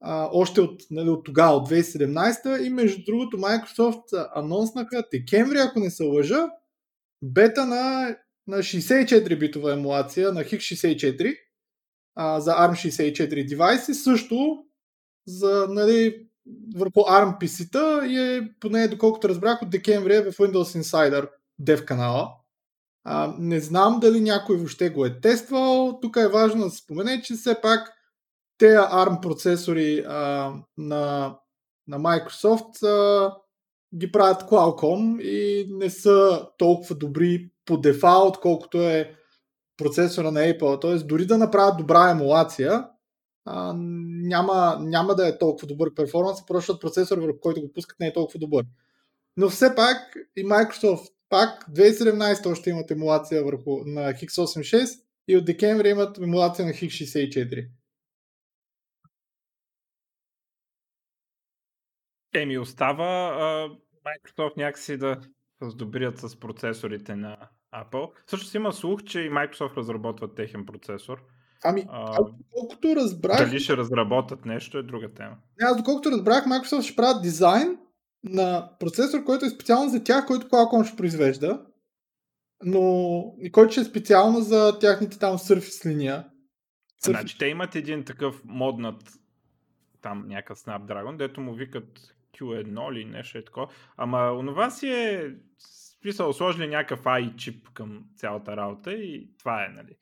а, още от, нали, от тогава, от 2017 и между другото Microsoft анонснаха декември, ако не се лъжа, бета на, на 64 битова емулация на x64 а, за ARM64 девайси, също за нали, върху ARM PC-та и е, поне доколкото разбрах, от декември е в Windows Insider Dev канала. А, не знам дали някой въобще го е тествал. Тук е важно да се спомене, че все пак те ARM процесори а, на, на Microsoft а, ги правят Qualcomm и не са толкова добри по дефалт, колкото е процесора на Apple. Тоест, дори да направят добра емулация, няма, няма да е толкова добър перформанс, просто защото процесор, върху който го пускат, не е толкова добър. Но все пак и Microsoft пак 2017 още имат емулация върху на X86 и от декември имат емулация на X64. Еми остава а, Microsoft някакси да раздобрят с процесорите на Apple. Също има слух, че и Microsoft разработват техен процесор. Ами, а, колкото разбрах... Дали ще разработят нещо е друга тема. Аз доколкото разбрах, Microsoft ще правят дизайн на процесор, който е специално за тях, който Qualcomm ще произвежда, но и който ще е специално за тяхните там Surface линия. Surface... Значи те имат един такъв моднат там някакъв Snapdragon, дето му викат Q1 или нещо е такова. Ама онова си е смисъл, сложили някакъв AI чип към цялата работа и това е, нали.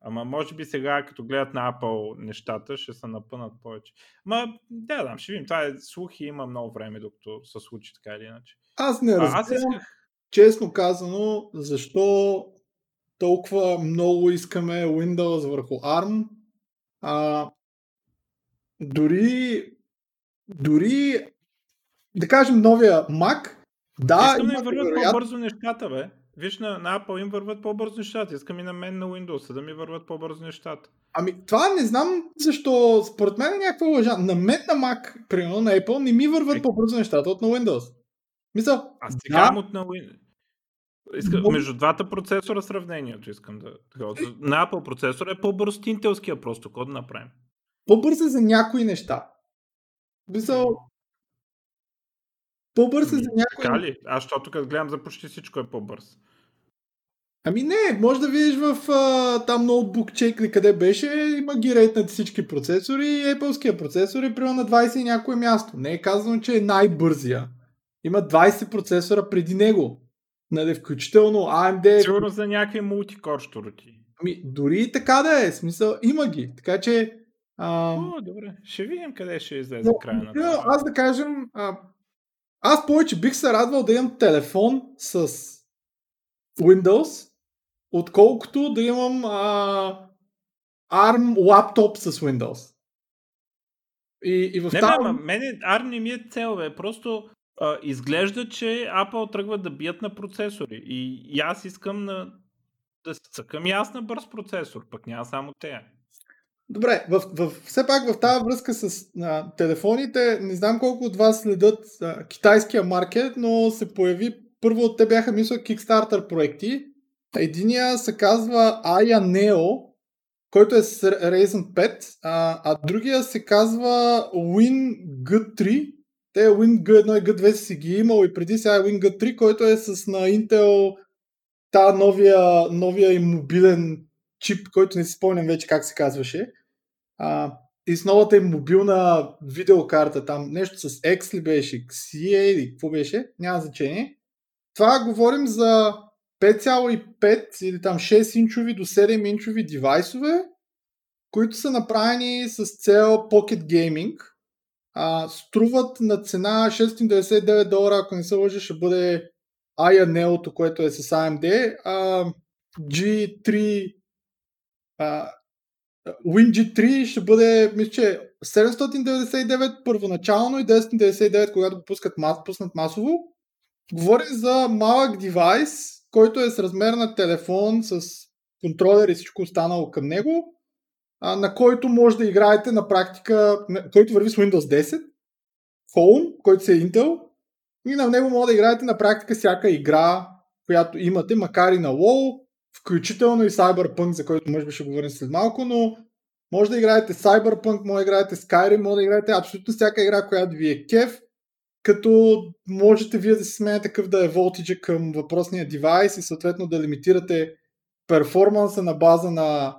Ама може би сега, като гледат на Apple нещата, ще се напънат повече. Ма, да, да, ще видим. Това е слухи, има много време, докато се случи така или иначе. Аз не разбирам, аз исках... честно казано, защо толкова много искаме Windows върху ARM. А, дори, дори, да кажем, новия Mac, да, Искам да върват по-бързо нещата, бе. Виж, на, на Apple им върват по-бързо нещата. Искам и на мен на Windows да ми върват по-бързо нещата. Ами, това не знам защо. Според мен е някаква лъжа. На мен на Mac, примерно на Apple, не ми върват е... по-бързо нещата от на Windows. Мисля, Аз сега да, от на Windows. Иска, но... Между двата процесора сравнението искам да... На Apple процесор е по-бърз от интелския просто. Да направим? По-бърз е за някои неща. Мисъл, по-бърз е ами, за някои... Така ли? Аз, защото като гледам за почти всичко е по-бърз. Ами не, може да видиш в а, там ноутбук чек къде беше, има ги рейтнати всички процесори и Apple-ския процесор е примерно на 20 и някое място. Не е казано, че е най-бързия. Има 20 процесора преди него. Нали, включително AMD. Сигурно за някакви мултикор штороти. Ами, дори и така да е, смисъл, има ги. Така че... А... О, добре. Ще видим къде ще излезе но, края на това. Аз да кажем, а, аз повече бих се радвал да имам телефон с Windows, отколкото да имам а, ARM лаптоп с Windows. И, и в не, тази... не, мене ARM не ми е цел, бе. Просто а, изглежда, че Apple тръгва да бият на процесори. И, и аз искам на, да се цъкам и аз на бърз процесор, пък няма само те. Добре, в, в, все пак в тази връзка с а, телефоните, не знам колко от вас следят а, китайския маркет, но се появи, първо те бяха, мисля, Kickstarter проекти. Единия се казва Aya Neo, който е с Ryzen 5, а, а другия се казва WinG3. Те WinG1 и G2 си ги имал и преди сега е WinG3, който е с на Intel та новия, новия им мобилен чип, който не си спомням вече как се казваше. А, и с новата им мобилна видеокарта, там нещо с X ли беше, XE или какво беше, няма значение. Това говорим за 5,5 или там 6 инчови до 7 инчови девайсове, които са направени с цел Pocket Gaming. А, струват на цена 699 долара, ако не се лъжа, ще бъде Aya Neo, което е с AMD. А, G3 а, WinG3 ще бъде, мисля, че 799 първоначално и 999, когато го пускат, пуснат масово. Говорим за малък девайс, който е с размер на телефон, с контролер и всичко останало към него, а, на който може да играете на практика, който върви с Windows 10, Home, който се е Intel, и на него може да играете на практика всяка игра, която имате, макар и на WoW, включително и Cyberpunk, за който може би ще говорим след малко, но може да играете Cyberpunk, може да играете Skyrim, може да играете абсолютно всяка игра, която ви е кеф, като можете вие да си сменяте такъв да е волтиджа към въпросния девайс и съответно да лимитирате перформанса на база на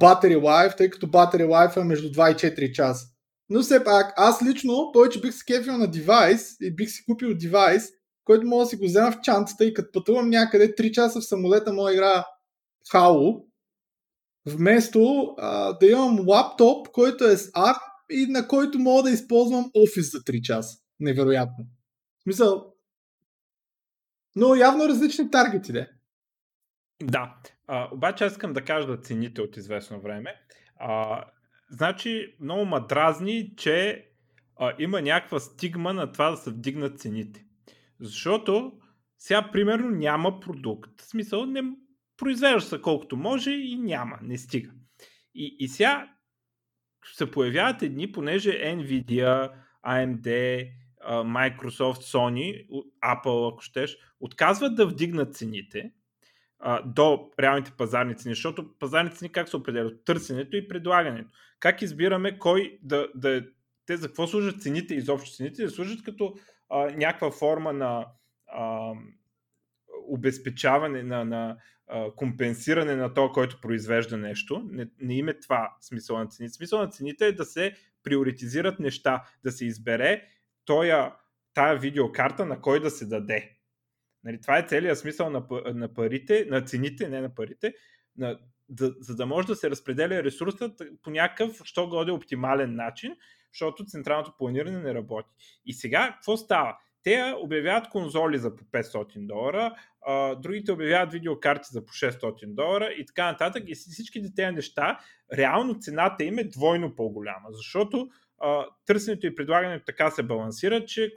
battery life, тъй като battery life е между 2 и 4 часа. Но все пак, аз лично повече бих се кефил на девайс и бих си купил девайс, който мога да си го взема в чантата и като пътувам някъде 3 часа в самолета да игра Halo, вместо а, да имам лаптоп, който е с ап и на който мога да използвам офис за 3 часа. Невероятно. В смисъл, но явно различни таргети, де. Да. А, обаче аз искам да кажа да цените от известно време. А, значи, много ма дразни, че а, има някаква стигма на това да се вдигнат цените. Защото сега, примерно, няма продукт. В смисъл, не произвежда се колкото може и няма, не стига. И, и сега се появяват едни, понеже Nvidia, AMD, Microsoft, Sony, Apple, ако щеш, отказват да вдигнат цените до реалните пазарни цени, защото пазарните цени как се определят? Търсенето и предлагането. Как избираме кой да, да е, те за какво служат цените изобщо? Цените да служат като някаква форма на а, обезпечаване, на, на а, компенсиране на то, който произвежда нещо. Не, не име това смисъл на цените. Смисъл на цените е да се приоритизират неща, да се избере тоя, тая видеокарта на кой да се даде. Нали, това е целият смисъл на, на парите, на цените, не на парите, на, да, за да може да се разпределя ресурсът по някакъв, що годе оптимален начин, защото централното планиране не работи. И сега, какво става? Те обявяват конзоли за по 500 долара, другите обявяват видеокарти за по 600 долара и така нататък. И всичките тези неща, реално цената им е двойно по-голяма, защото търсенето и предлагането така се балансира, че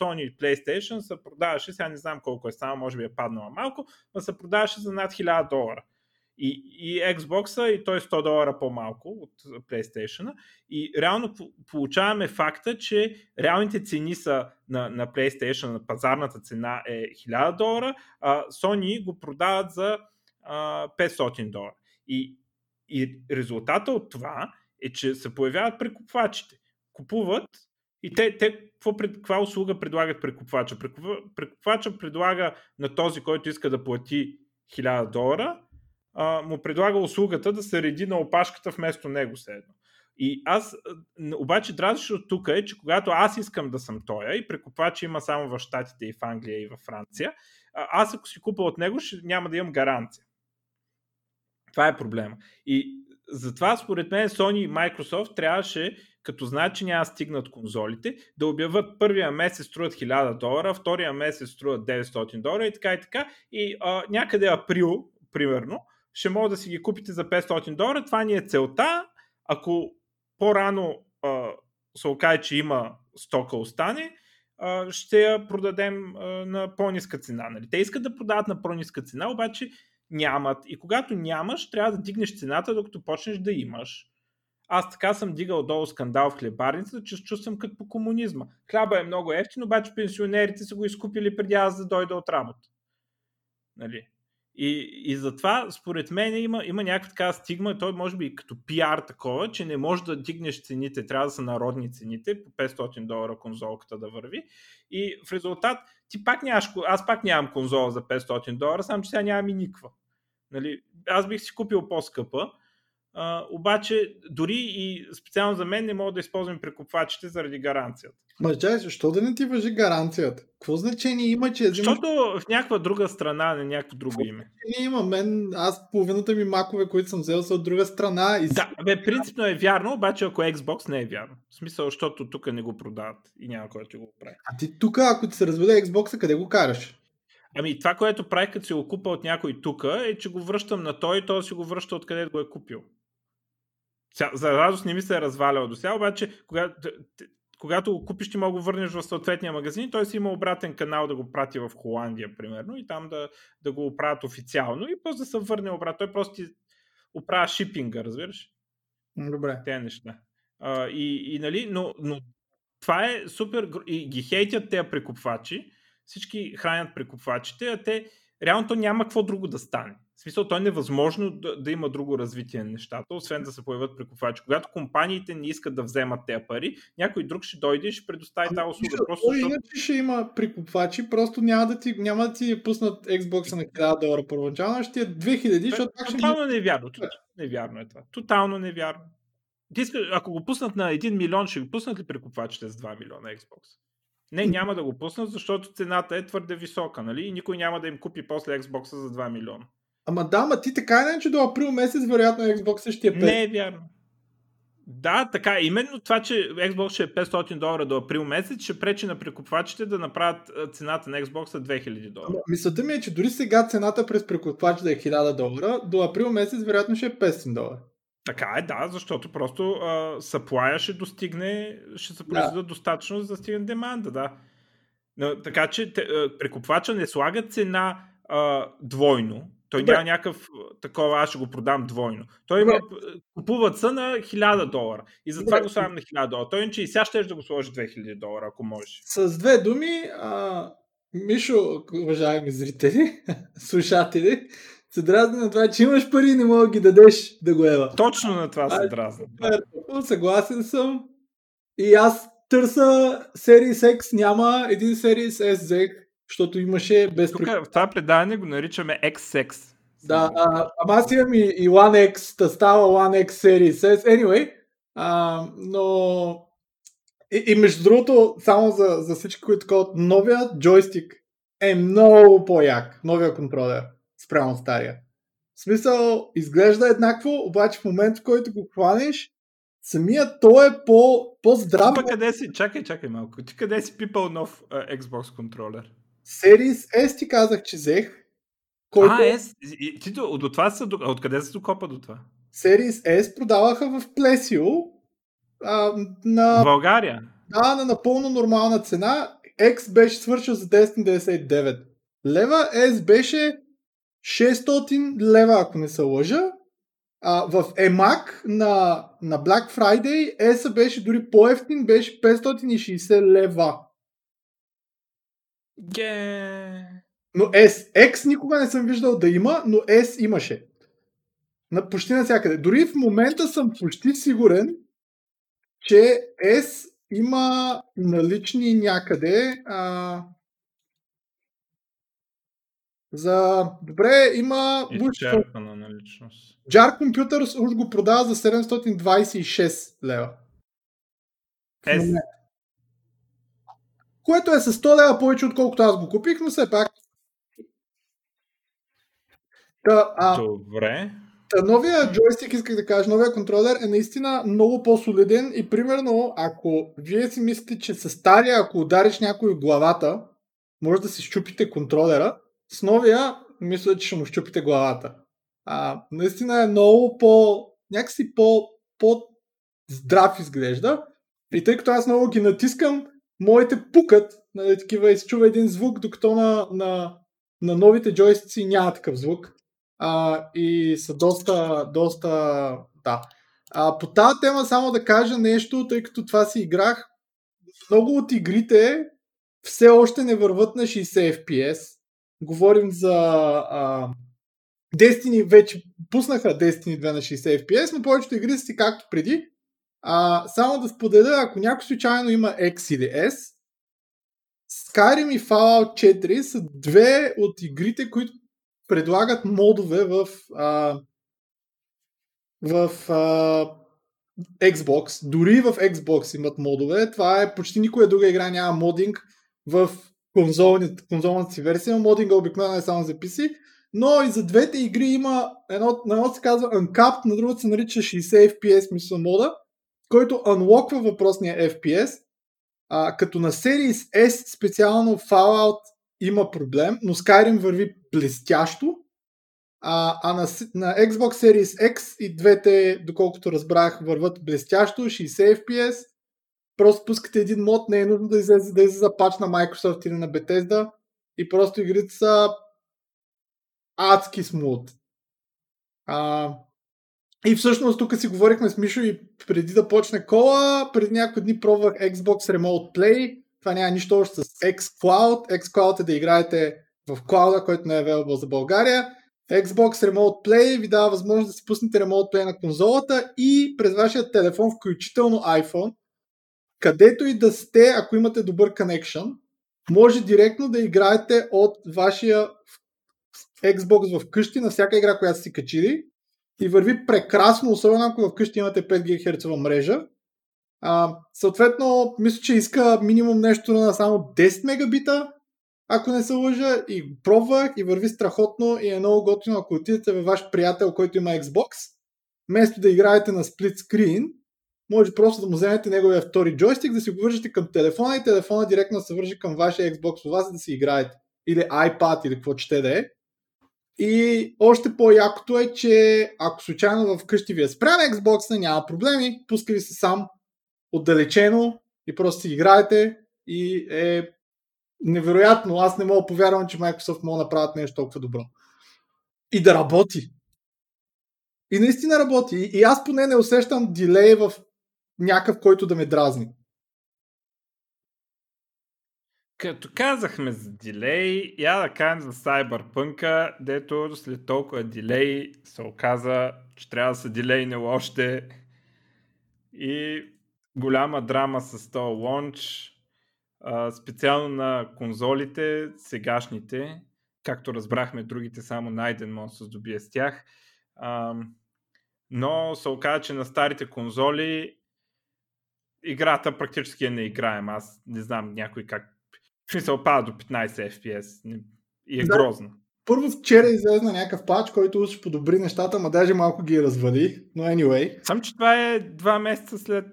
Sony и PlayStation се продаваше, сега не знам колко е станало, може би е паднала малко, но се продаваше за над 1000 долара. И, и Xbox, и той 100 долара по-малко от PlayStation. И реално получаваме факта, че реалните цени са на, на PlayStation, на пазарната цена е 1000 долара, а Sony го продават за а, 500 долара. И, и резултата от това е, че се появяват прекупвачите. Купуват и те, те какво, каква услуга предлагат прекупвача? Прекупвача предлага на този, който иска да плати 1000 долара, а, му предлага услугата да се реди на опашката вместо него седно. И аз, обаче дразнището тук е, че когато аз искам да съм тоя и прекупвач има само в Штатите и в Англия и в Франция, аз ако си купа от него, ще, няма да имам гаранция. Това е проблема. И затова според мен Sony и Microsoft трябваше, като знаят, че няма стигнат конзолите, да обяват първия месец струват 1000 долара, втория месец струват 900 долара и така и така. И а, някъде април, примерно, ще може да си ги купите за 500 долара. Това ни е целта. Ако по-рано а, се окаже, че има стока остане, а, ще я продадем а, на по-ниска цена. Нали? Те искат да продават на по-ниска цена, обаче нямат. И когато нямаш, трябва да дигнеш цената, докато почнеш да имаш. Аз така съм дигал долу скандал в хлебарницата, че чувствам като по комунизма. Хляба е много ефтин, обаче пенсионерите са го изкупили преди аз да дойда от работа. Нали? И, и затова, според мен, има, има някаква така стигма, той може би като пиар такова, че не може да дигнеш цените, трябва да са народни цените, по 500 долара конзолката да върви. И в резултат, ти пак нямаш, аз пак нямам конзола за 500 долара, само че сега нямам и никва. Нали, аз бих си купил по-скъпа, а, обаче дори и специално за мен не мога да използвам прекупвачите заради гаранцията. Ма чай, защо да не ти въжи гаранцията? Какво значение има, че... Защото в някаква друга страна, не някакво друго име. Не има мен, аз половината ми макове, които съм взел са от друга страна. И... Да, бе, принципно е вярно, обаче ако Xbox не е вярно. В смисъл, защото тук не го продават и няма кой да го прави. А ти тук, ако ти се разведе Xbox, къде го караш? Ами това, което прави, като си го купа от някой тук, е, че го връщам на той и той си го връща откъде го е купил. За радост не ми се е развалял до сега, обаче когато, когато го купиш, ти мога го върнеш в съответния магазин, той си има обратен канал да го прати в Холандия, примерно, и там да, да го оправят официално и после да се върне обратно. Той просто ти оправя шипинга, разбираш? Добре. Те неща. А, и, и, нали, но, но това е супер. И ги хейтят тези прекупвачи. Всички хранят прекупвачите, а те реално то няма какво друго да стане. В смисъл, то е невъзможно да, да има друго развитие на нещата, освен да се появят прекупвачи. Когато компаниите не искат да вземат тези пари, някой друг ще дойде и ще предостави тази услуга. Просто, защото... Иначе ще има прекупвачи, просто няма да ти, няма да ти пуснат Xbox на 1000 долара първоначално, ще е 2000, защото Тотално ще... невярно. Невярно е това. Тотално невярно. Ако го пуснат на 1 милион, ще го пуснат ли прекупвачите с 2 милиона Xbox? Не, няма да го пуснат, защото цената е твърде висока, нали? И никой няма да им купи после Xbox за 2 милиона. Ама да, ма ти така не, че до април месец вероятно Xbox ще е 5. Не е вярно. Да, така. Именно това, че Xbox ще е 500 долара до април месец, ще пречи на прекупвачите да направят цената на Xbox за 2000 долара. Ама, мисълта ми е, че дори сега цената през прекупвач да е 1000 долара, до април месец вероятно ще е 500 долара. Така е, да, защото просто съплая ще достигне, ще се произведе да. достатъчно, за да стигне деманда, да. Но, така че те, прекупвача не слага цена а, двойно, Той Добре. няма някакъв такова, аз ще го продам двойно. Той има, купуват са на 1000 долара. И затова Добре. го слагам на 1000 долара. Той иначе и сега ще да го сложи 2000 долара, ако можеш. С две думи, а, Мишо, уважаеми зрители, слушатели, се дразни на това, че имаш пари и не мога да ги дадеш да го ева. Точно на това се. Е, Съгласен съм. И аз търса Series X, няма един Series S взех, защото имаше без Тук в това предаване го наричаме XX. Да, а, ама аз имам и, и One X, та става One X Series S. Anyway, а, но и, и между другото, само за, за всички, които такова, новия джойстик е много по-як, новия контролер, спрямо стария. В смисъл, изглежда еднакво, обаче в момента, в който го хванеш, самият той е по, по-здрав. Ти къде си? Чакай, чакай малко. Ти къде си пипал нов а, Xbox контролер? Series S ти казах, че взех, който А, и- ти до, до това са, до, а откъде се докопа до това? Series S продаваха в Plesio а, В на България. Да, на напълно нормална цена. X беше свършил за 1099 лева, S беше 600 лева, ако не се лъжа. А, в EMAG на, на Black Friday S беше дори по-ефтин, беше 560 лева. Ге. Но S, X никога не съм виждал да има, но S имаше. На, почти навсякъде. Дори в момента съм почти сигурен, че S има налични някъде. А... За... Добре, има... Изчерпана наличност. Jar Computers уж го продава за 726 лева. В Е. Което е с 100 лева повече, отколкото аз го купих, но все пак. Та, а, Добре. Та, новия джойстик, исках да кажа, новия контролер е наистина много по-солиден и примерно, ако вие си мислите, че с стария, ако удариш някой в главата, може да си щупите контролера, с новия, мисля, че ще му щупите главата. А, наистина е много по... някакси по, по здрав изглежда. И тъй като аз много ги натискам, моите пукат, нали, такива и се чува един звук, докато на, на, на новите джойстици няма такъв звук а, и са доста, доста, да. А, по тази тема само да кажа нещо, тъй като това си играх. Много от игрите все още не върват на 60 FPS. Говорим за а, Destiny вече пуснаха Destiny 2 на 60 FPS, но повечето игри са си както преди. А, само да споделя, ако някой случайно има X или S, Skyrim и Fallout 4 са две от игрите, които предлагат модове в, а, в а, Xbox. Дори в Xbox имат модове. Това е почти никоя друга игра няма модинг в конзолни, конзолната си версия. Модинга обикновено е само за PC. Но и за двете игри има едно, на едно се казва Uncapped, на другото се нарича 60 FPS мисля мода, който анлоква въпросния FPS. А, като на Series S специално Fallout има проблем, но Skyrim върви блестящо. А, а на, на Xbox Series X и двете, доколкото разбрах, върват блестящо, 60 FPS. Просто пускате един мод, не е нужно да излезе, да излезе пач на Microsoft или на Bethesda и просто игрите са адски смут. А, и всъщност тук си говорихме с Мишо и преди да почне кола, преди няколко дни пробвах Xbox Remote Play. Това няма нищо общо с xCloud. xCloud е да играете в клауда, който не е available за България. Xbox Remote Play ви дава възможност да си пуснете Remote Play на конзолата и през вашия телефон, включително iPhone, където и да сте, ако имате добър connection, може директно да играете от вашия Xbox в къщи на всяка игра, която си качили и върви прекрасно, особено ако вкъщи имате 5 ГГц мрежа. А, съответно, мисля, че иска минимум нещо на само 10 мегабита, ако не се лъжа, и го пробвах и върви страхотно и е много готино, ако отидете във ваш приятел, който има Xbox, вместо да играете на сплит скрин, може просто да му вземете неговия втори джойстик, да си го вържете към телефона и телефона директно да се вържи към вашия Xbox у вас, да си играете. Или iPad, или какво ще да е. И още по-якото е, че ако случайно вкъщи ви е спрян Xbox, няма проблеми, пуска ви се сам отдалечено и просто си играете и е невероятно. Аз не мога да повярвам, че Microsoft мога да направят нещо толкова добро. и да работи. И наистина работи. И аз поне не усещам дилей в някакъв, който да ме дразни. Като казахме за дилей, я да кажем за Cyberpunk, дето след толкова дилей се оказа, че трябва да са дилейни още и голяма драма с този лонч, специално на конзолите, сегашните, както разбрахме, другите само найден може да се здобие с тях. но се оказа, че на старите конзоли играта практически е неиграем. Аз не знам някой как в смисъл пада до 15 FPS и е да. грозно. Първо вчера излезна някакъв пач, който ще подобри нещата, ма даже малко ги развали, но anyway. Сам, че това е два месеца след...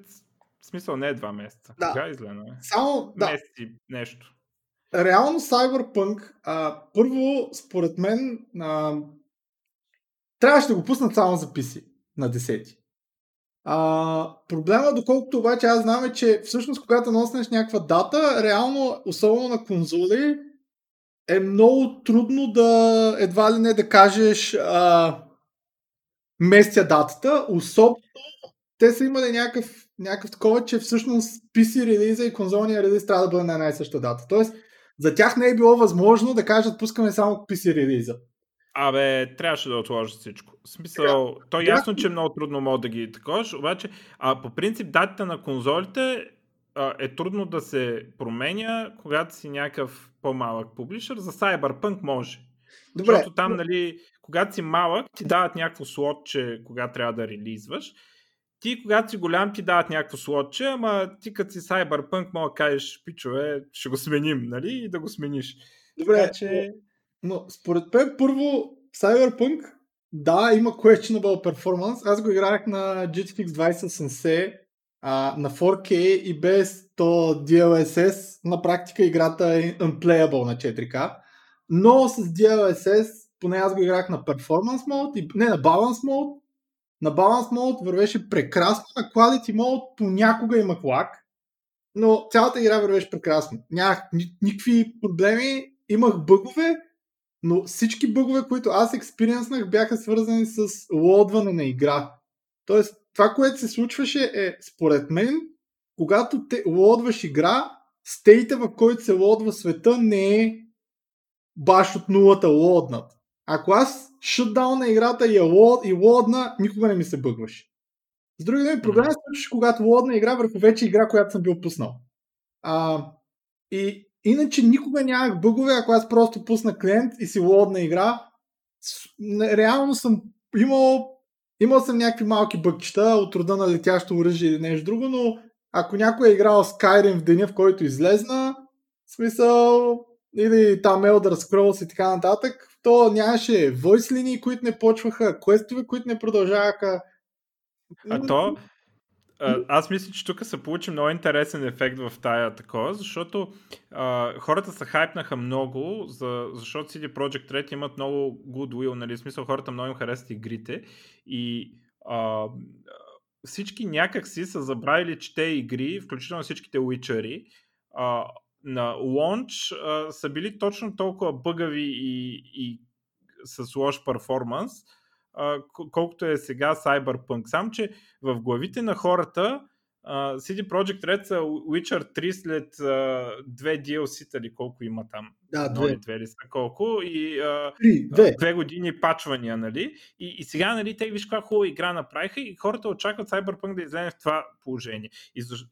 В смисъл не е два месеца. Да. Кога излено? Е? Само, да. Месеци, нещо. Реално Cyberpunk, а, първо, според мен, а, трябваше да го пуснат само за PC на 10. А, проблема, доколкото обаче аз знам е, че всъщност когато носнеш някаква дата, реално, особено на конзоли, е много трудно да едва ли не да кажеш а, местя датата, особено те са имали някакъв, някакъв такова, че всъщност PC релиза и конзолния релиз трябва да бъде на една и съща дата. Тоест, за тях не е било възможно да кажат пускаме само PC релиза. Абе, трябваше да отложи всичко. В смисъл, то е ясно, че много трудно мога да ги таковаш, обаче а, по принцип датата на конзолите а, е трудно да се променя, когато си някакъв по-малък публишър. За Cyberpunk може. Добре. Защото там, нали, когато си малък, ти дават някакво слотче, кога трябва да релизваш. Ти, когато си голям, ти дават някакво слотче, ама ти като си Cyberpunk, мога да кажеш, пичове, ще го сменим, нали, и да го смениш. Добре, така, че... Но според мен първо Cyberpunk, да, има questionable performance. Аз го играх на GTX 2070 а, на 4K и без то DLSS на практика играта е unplayable на 4K. Но с DLSS, поне аз го играх на Performance Mode, и, не на Balance Mode, на Balance Mode вървеше прекрасно, на Quality Mode понякога имах лак, но цялата игра вървеше прекрасно. Нямах никакви проблеми, имах бъгове, но всички бъгове, които аз експириенснах, бяха свързани с лодване на игра. Тоест, това, което се случваше е, според мен, когато те лодваш игра, стейта, в който се лодва света, не е баш от нулата лоднат. Ако аз шутдаун на играта и, е лод, и лодна, никога не ми се бъгваше. С други думи, проблема се случваше, когато лодна игра върху вече игра, която съм бил пуснал. А, и Иначе никога нямах бъгове, ако аз просто пусна клиент и си лодна игра. Реално съм имал, имал съм някакви малки бъкчета от рода на летящо оръжие или нещо друго, но ако някой е играл Skyrim в деня, в който излезна, в смисъл, или там Elder Scrolls и така нататък, то нямаше voice линии, които не почваха, квестове, които не продължаваха. А то, аз мисля, че тук се получи много интересен ефект в тая такова, защото а, хората се хайпнаха много, за, защото CD Projekt Red имат много goodwill, нали, в смисъл хората много им харесват игрите и а, всички някак си са забравили, че те игри, включително всичките Witcher а, на лонч са били точно толкова бъгави и, и с лош перформанс, колкото е сега Cyberpunk. Сам, че в главите на хората uh, CD Projekt Red са Witcher 3 след uh, две DLC-та или колко има там. Да, две. две ли са колко и uh, Три, две. две години пачвания, нали? И, и сега, нали, те виж каква хубава игра направиха и хората очакват Cyberpunk да излезе в това положение. И защо,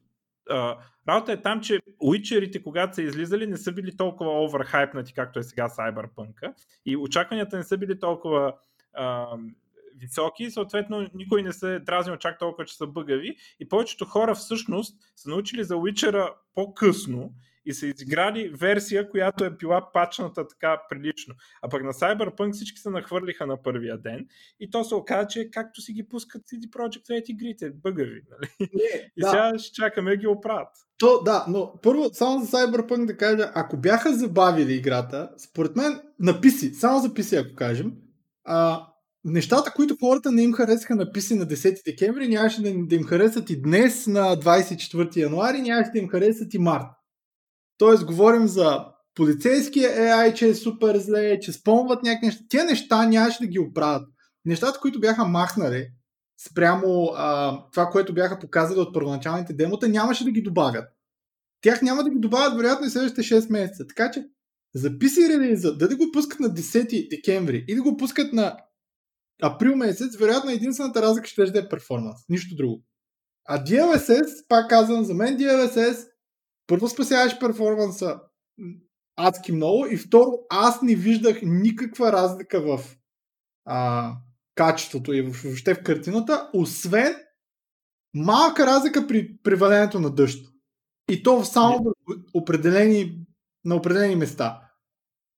Uh, работа е там, че уичерите, когато са излизали, не са били толкова оверхайпнати, както е сега Cyberpunk. И очакванията не са били толкова а, високи, съответно никой не се е дразнил чак толкова, че са бъгави и повечето хора всъщност са научили за Witcher по-късно и са изиграли версия, която е била пачната така прилично. А пък на Cyberpunk всички се нахвърлиха на първия ден и то се оказа, че както си ги пускат CD Projekt Red игрите, бъгави. Нали? Не, и да. сега ще чакаме да ги оправят. То, да, но първо, само за Cyberpunk да кажа, ако бяха забавили играта, според мен на PC, само за PC ако кажем, а, нещата, които хората не им харесаха написи на 10 декември, нямаше да, да им харесат и днес на 24 януари, нямаше да им харесат и март. Тоест, говорим за полицейския AI, че е супер зле, че спомват някакви неща. Тия неща нямаше да ги оправят. Нещата, които бяха махнали спрямо а, това, което бяха показали от първоначалните демота, нямаше да ги добавят. Тях няма да ги добавят вероятно и следващите 6 месеца. Така че за PC релиза, да, да го пускат на 10 декември или да го пускат на април месец, вероятно единствената разлика ще е перформанс. Нищо друго. А DLSS, пак казвам, за мен DLSS първо спасяваш перформанса адски много и второ, аз не виждах никаква разлика в а, качеството и въобще в картината, освен малка разлика при превалянето на дъжд. И то само в определени, на определени места.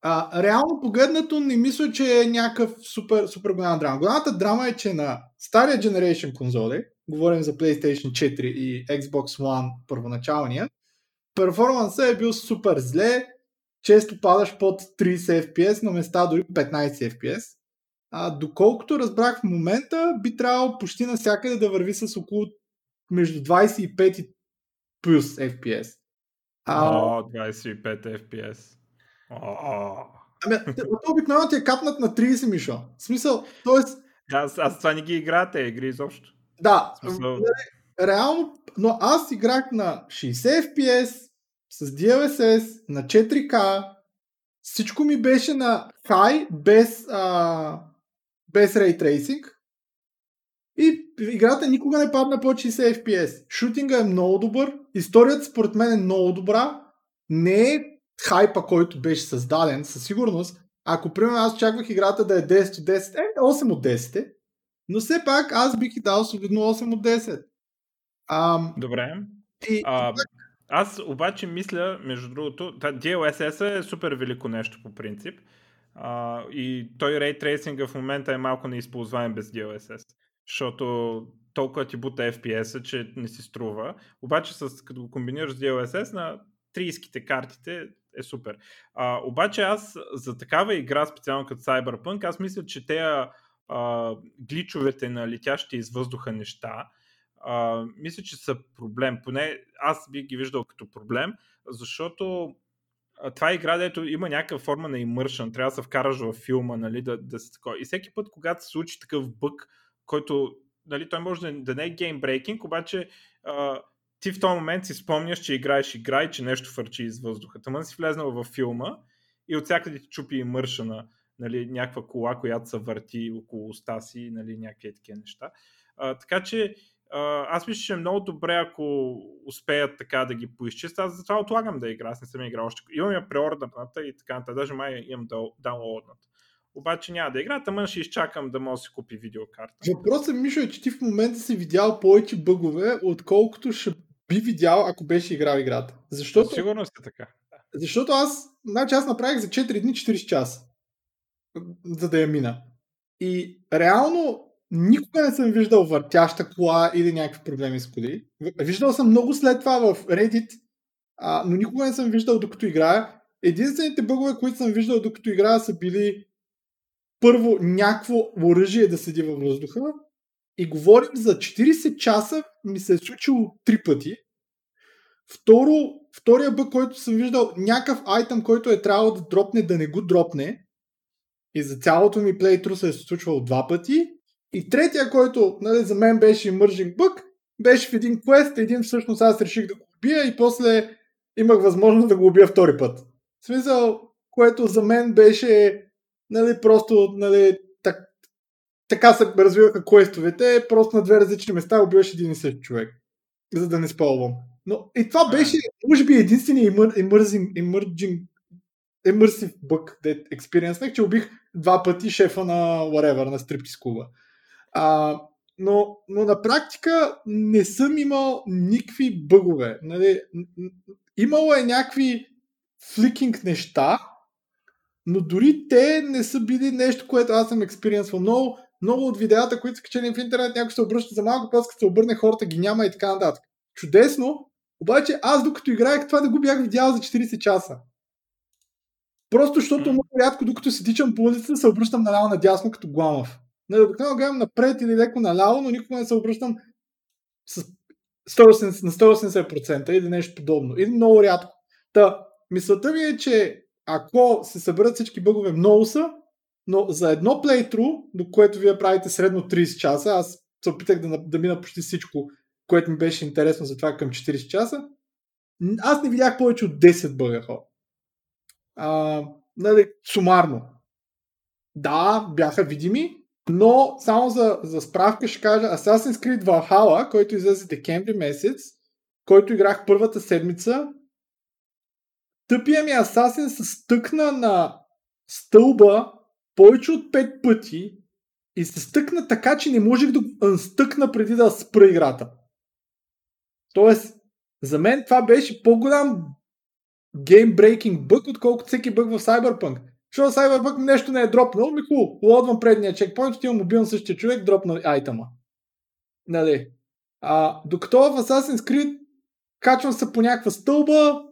А, реално погледнато не мисля, че е някакъв супер, супер голяма драма. Голямата драма е, че на стария Generation конзоли, говорим за PlayStation 4 и Xbox One първоначалния, перформансът е бил супер зле, често падаш под 30 FPS, на места дори 15 FPS. А, доколкото разбрах в момента, би трябвало почти навсякъде да върви с около между 25 и плюс FPS. А, О, 25 FPS. Ами, обикновено ти е капнат на 30, Мишо. В смисъл, т.е. Аз, аз това не ги играя, те игри изобщо. Да, смисъл... реално, но аз играх на 60 FPS, с DLSS, на 4K, всичко ми беше на high, без, а, без Ray Tracing. Играта никога не падна по 60 FPS. Шутинга е много добър, историята според мен е много добра, не е хайпа, който беше създаден, със сигурност, ако примерно аз очаквах играта да е 10 от 10, е 8 от 10, е. но все пак аз бих и дал солидно 8 от 10. Ам... Добре. И, а, аз обаче мисля, между другото, DLSS е супер велико нещо по принцип. А, и той Tracing в момента е малко неизползваем без DLSS. Защото толкова ти бута FPS, че не си струва. Обаче с, като го комбинираш с DLSS на 30-ките картите е супер. А, обаче аз за такава игра, специално като Cyberpunk, аз мисля, че те гличовете на летящи из въздуха неща, а, мисля, че са проблем. Поне аз би ги виждал като проблем, защото това е игра, дето има някаква форма на immersion, трябва да се вкараш в филма, нали, да, да се такова. И всеки път, когато се случи такъв бък, който, нали, той може да, не е геймбрейкинг, обаче а, ти в този момент си спомняш, че играеш игра и че нещо фърчи из въздуха. Тъмън си влезнал във филма и от всякъде ти чупи и мършана, нали, някаква кола, която се върти около уста си, нали, някакви такива неща. А, така че аз мисля, че е много добре, ако успеят така да ги поизчистят. Аз затова отлагам да игра, аз не съм играл още. Имам я преордната и така нататък, даже май имам даунлоудната. Обаче няма да игра, тъмън ще изчакам да мога да си купи видеокарта. Въпросът, Мишо, е, че ти в момента си видял повече бъгове, отколкото ще би видял, ако беше играл играта. Защото, Сигурно сте така. Защото аз, значи аз направих за 4 дни 40 часа, за да я мина. И реално никога не съм виждал въртяща кола или някакви проблеми с коли. Виждал съм много след това в Reddit, а, но никога не съм виждал докато играя. Единствените бъгове, които съм виждал докато играя са били първо някакво оръжие да седи във въздуха и говорим за 40 часа ми се е случило три пъти. Второ, втория бъг, който съм виждал, някакъв айтъм, който е трябвало да дропне, да не го дропне. И за цялото ми плейтру се е случвало два пъти. И третия, който нали, за мен беше мържинг бък, беше в един квест, един всъщност аз реших да го убия и после имах възможност да го убия втори път. В смисъл, което за мен беше нали, просто нали, так, така се развиваха квестовете, просто на две различни места убиваш един и същи човек, за да не спълвам. Но и това беше, може би, единствения emerging, emerging, immersive бък, experience, че убих два пъти шефа на whatever, на стриптис клуба. А, но, но на практика не съм имал никакви бъгове. Нали, имало е някакви фликинг неща, но дори те не са били нещо, което аз съм експириенсвал. Много, много от видеята, които са качени в интернет, някой се обръща за малко, после като се обърне хората ги няма и така нататък. Чудесно, обаче аз докато играех това да го бях видял за 40 часа. Просто защото много рядко, докато се тичам по улицата, се обръщам наляво надясно като гламав. Обикновено гледам напред или леко наляво, но никога не се обръщам с 180, на 180% или нещо подобно. Или много рядко. Та, мисълта ми е, че ако се съберат всички бъгове, много са, но за едно плейтру, до което вие правите средно 30 часа, аз се опитах да, да мина почти всичко, което ми беше интересно за това към 40 часа, аз не видях повече от 10 бъга хора. Нали, сумарно. Да, бяха видими, но само за, за справка ще кажа Assassin's Creed Valhalla, който излезе декември месец, който играх първата седмица, тъпия ми Асасин се стъкна на стълба повече от 5 пъти и се стъкна така, че не можех да го стъкна преди да спра играта. Тоест, за мен това беше по-голям геймбрейкинг бък, отколкото всеки бък в Cyberpunk. Защото Cyberpunk нещо не е дропнал, ми хубаво, лодвам предния чекпоинт, отивам мобилен същия човек, дропна айтема. Нали? А, докато в Assassin's Creed качвам се по някаква стълба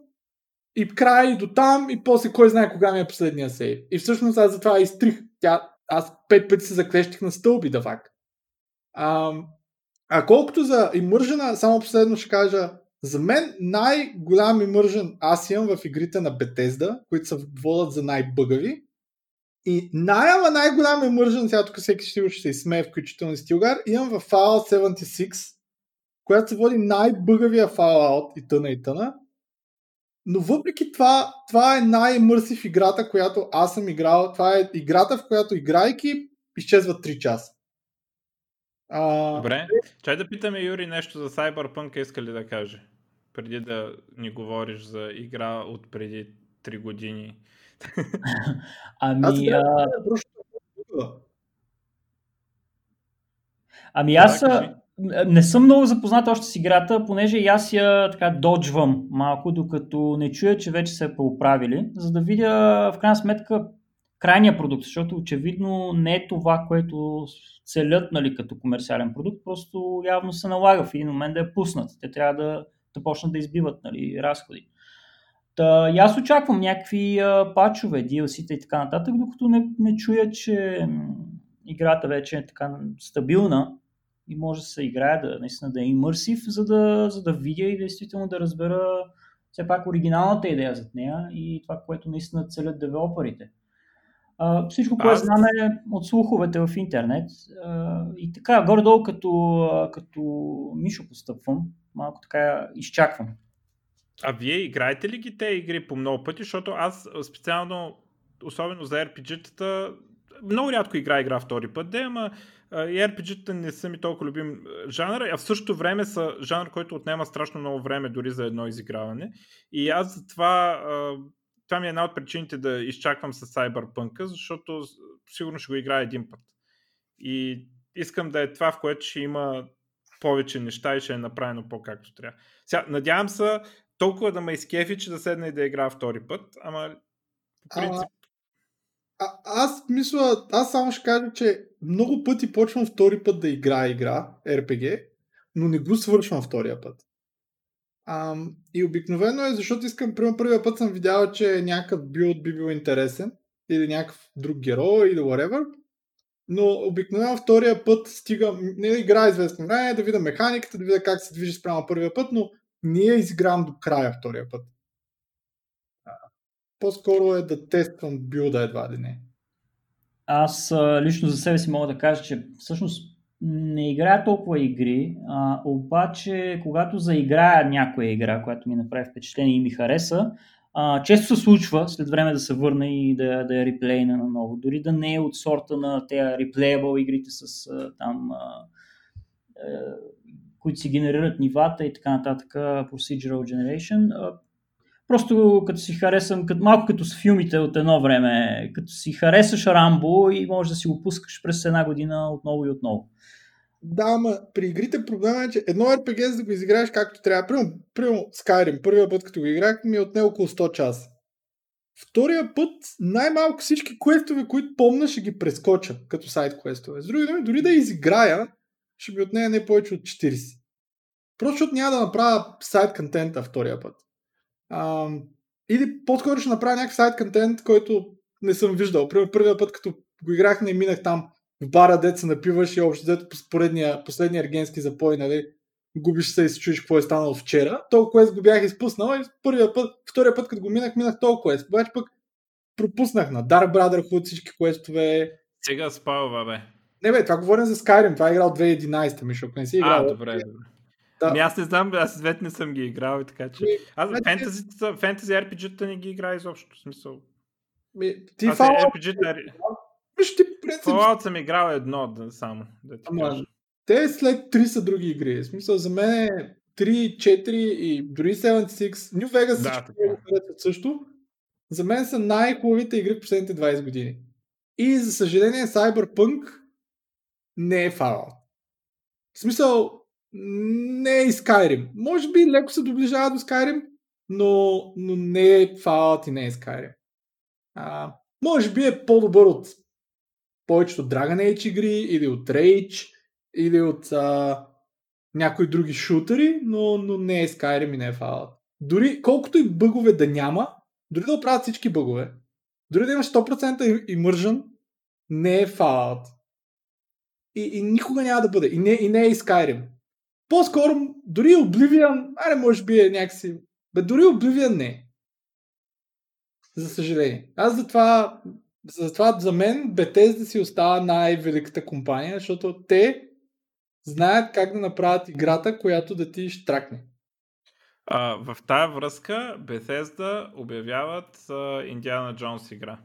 и край до там и после кой знае кога ми е последния сейв. И всъщност аз затова изтрих. Тя, аз пет пъти се заклещих на стълби да факт. А, а колкото за имържена, само последно ще кажа, за мен най-голям имържен аз имам в игрите на Bethesda, които се водят за най-бъгави. И най-ама най-голям имържен, сега тук всеки ще ще се изсмее, включително и Стилгар, имам в Fallout 76, която се води най-бъгавия Fallout и тъна и тъна. Но въпреки това, това е най-мърсив играта, която аз съм играл. Това е играта, в която играйки изчезват 3 часа. А... Добре. Чай да питаме Юри нещо за Cyberpunk, иска ли да каже? Преди да ни говориш за игра от преди 3 години. ами... А... Ами аз... Да, не съм много запознат още с играта, понеже и аз я така доджвам малко, докато не чуя, че вече се е поправили, за да видя в крайна сметка крайния продукт, защото очевидно не е това, което целят нали, като комерциален продукт, просто явно се налага в един момент да я пуснат. Те трябва да, да почнат да избиват нали, разходи. Та, и аз очаквам някакви а, пачове, DLC-та и така нататък, докато не, не чуя, че играта вече е така стабилна и може да се играе, да, наистина да е имърсив, за да, за да видя и действително да разбера все пак оригиналната идея зад нея и това, което наистина целят девелоперите. А, всичко, което Аз... знаме от слуховете в интернет. А, и така, горе-долу като, като Мишо постъпвам, малко така изчаквам. А вие играете ли ги те игри по много пъти? Защото аз специално, особено за RPG-тата, много рядко игра игра втори път, да, ама и RPG-та не са ми толкова любим жанр, а в същото време са жанр, който отнема страшно много време дори за едно изиграване. И аз затова това ми е една от причините да изчаквам с Cyberpunk, защото сигурно ще го играя един път. И искам да е това, в което ще има повече неща и ще е направено по-както трябва. Сега, надявам се толкова да ме изкефи, че да седна и да играя втори път, ама по принцип... А, а, аз мисля, аз само ще кажа, че много пъти почвам втори път да играя игра, RPG, но не го свършвам втория път. А, и обикновено е, защото искам, примерно първия път съм видял, че някакъв билд би бил интересен, или някакъв друг герой, или whatever, но обикновено втория път стигам, не игра известно време, да видя механиката, да видя как се движи спрямо първия път, но не я изигравам до края втория път. По-скоро е да тествам билда едва ли не. Аз лично за себе си мога да кажа, че всъщност не играя толкова игри, а, обаче когато заиграя някоя игра, която ми направи впечатление и ми хареса, а, често се случва след време да се върна и да, да я реплейна наново. Дори да не е от сорта на тези реплеябъл игрите с а, там, а, които си генерират нивата и така нататък, procedural generation. Просто като си харесам, като, малко като с филмите от едно време, като си харесаш Рамбо и можеш да си го пускаш през една година отново и отново. Да, ама при игрите проблема е, че едно RPG за да го изиграеш както трябва. Примерно, примерно Skyrim, първия път като го играх ми е отне около 100 часа. Втория път най-малко всички квестове, които помня, ще ги прескоча като сайт квестове. С други думи, дори да изиграя, ще ми отнея не повече от 40. Просто няма да направя сайт контента втория път. А, или по-скоро ще направя някакъв сайт контент, който не съм виждал. Примерно първия път, като го играх, не минах там в бара деца напиваш и общо дето поредния, последния ергенски запой, нали, губиш се и се чуеш какво е станало вчера. Толкова квест го бях изпуснал и първия път, втория път, като го минах, минах толкова квест. Обаче пък пропуснах на Dark Brotherhood всички квестове. Сега спалва, бе. Не бе, това говорим за Skyrim, това е играл 2011, Мишо, ако не си играл. А, добре, добре. Да. Ами аз не знам, аз двете не съм ги играл, така че... Ми, Аз значи- фентази, фентази RPG-та не ги играя изобщо, в смисъл. Ми, ти Аз Fallout, RPG-та... виж, ти принцип, Fallout съм играл едно да, само, да ти Ама, кажа. те след 3 са други игри. В смисъл, за мен е 3, 4 и дори 76, New Vegas Да, всички харесват също. За мен са най-хубавите игри в последните 20 години. И за съжаление Cyberpunk не е Fallout. В смисъл, не е и Skyrim. Може би леко се доближава до Skyrim, но, но не е Fallout и не е Skyrim. А, може би е по-добър от повечето Dragon Age игри или от Rage или от а, някои други шутери, но, но не е Skyrim и не е Fallout. Дори колкото и бъгове да няма, дори да оправят всички бъгове, дори да имаш 100% immersion, не е Fallout. И, и никога няма да бъде. И не, и не е и Skyrim. По-скоро, дори Oblivion, аре може би е някакси... Бе, дори Oblivion не. За съжаление. Аз затова, затова за мен Bethesda си остава най-великата компания, защото те знаят как да направят играта, която да ти штракне. А, в тая връзка Bethesda обявяват Индиана Джонс игра.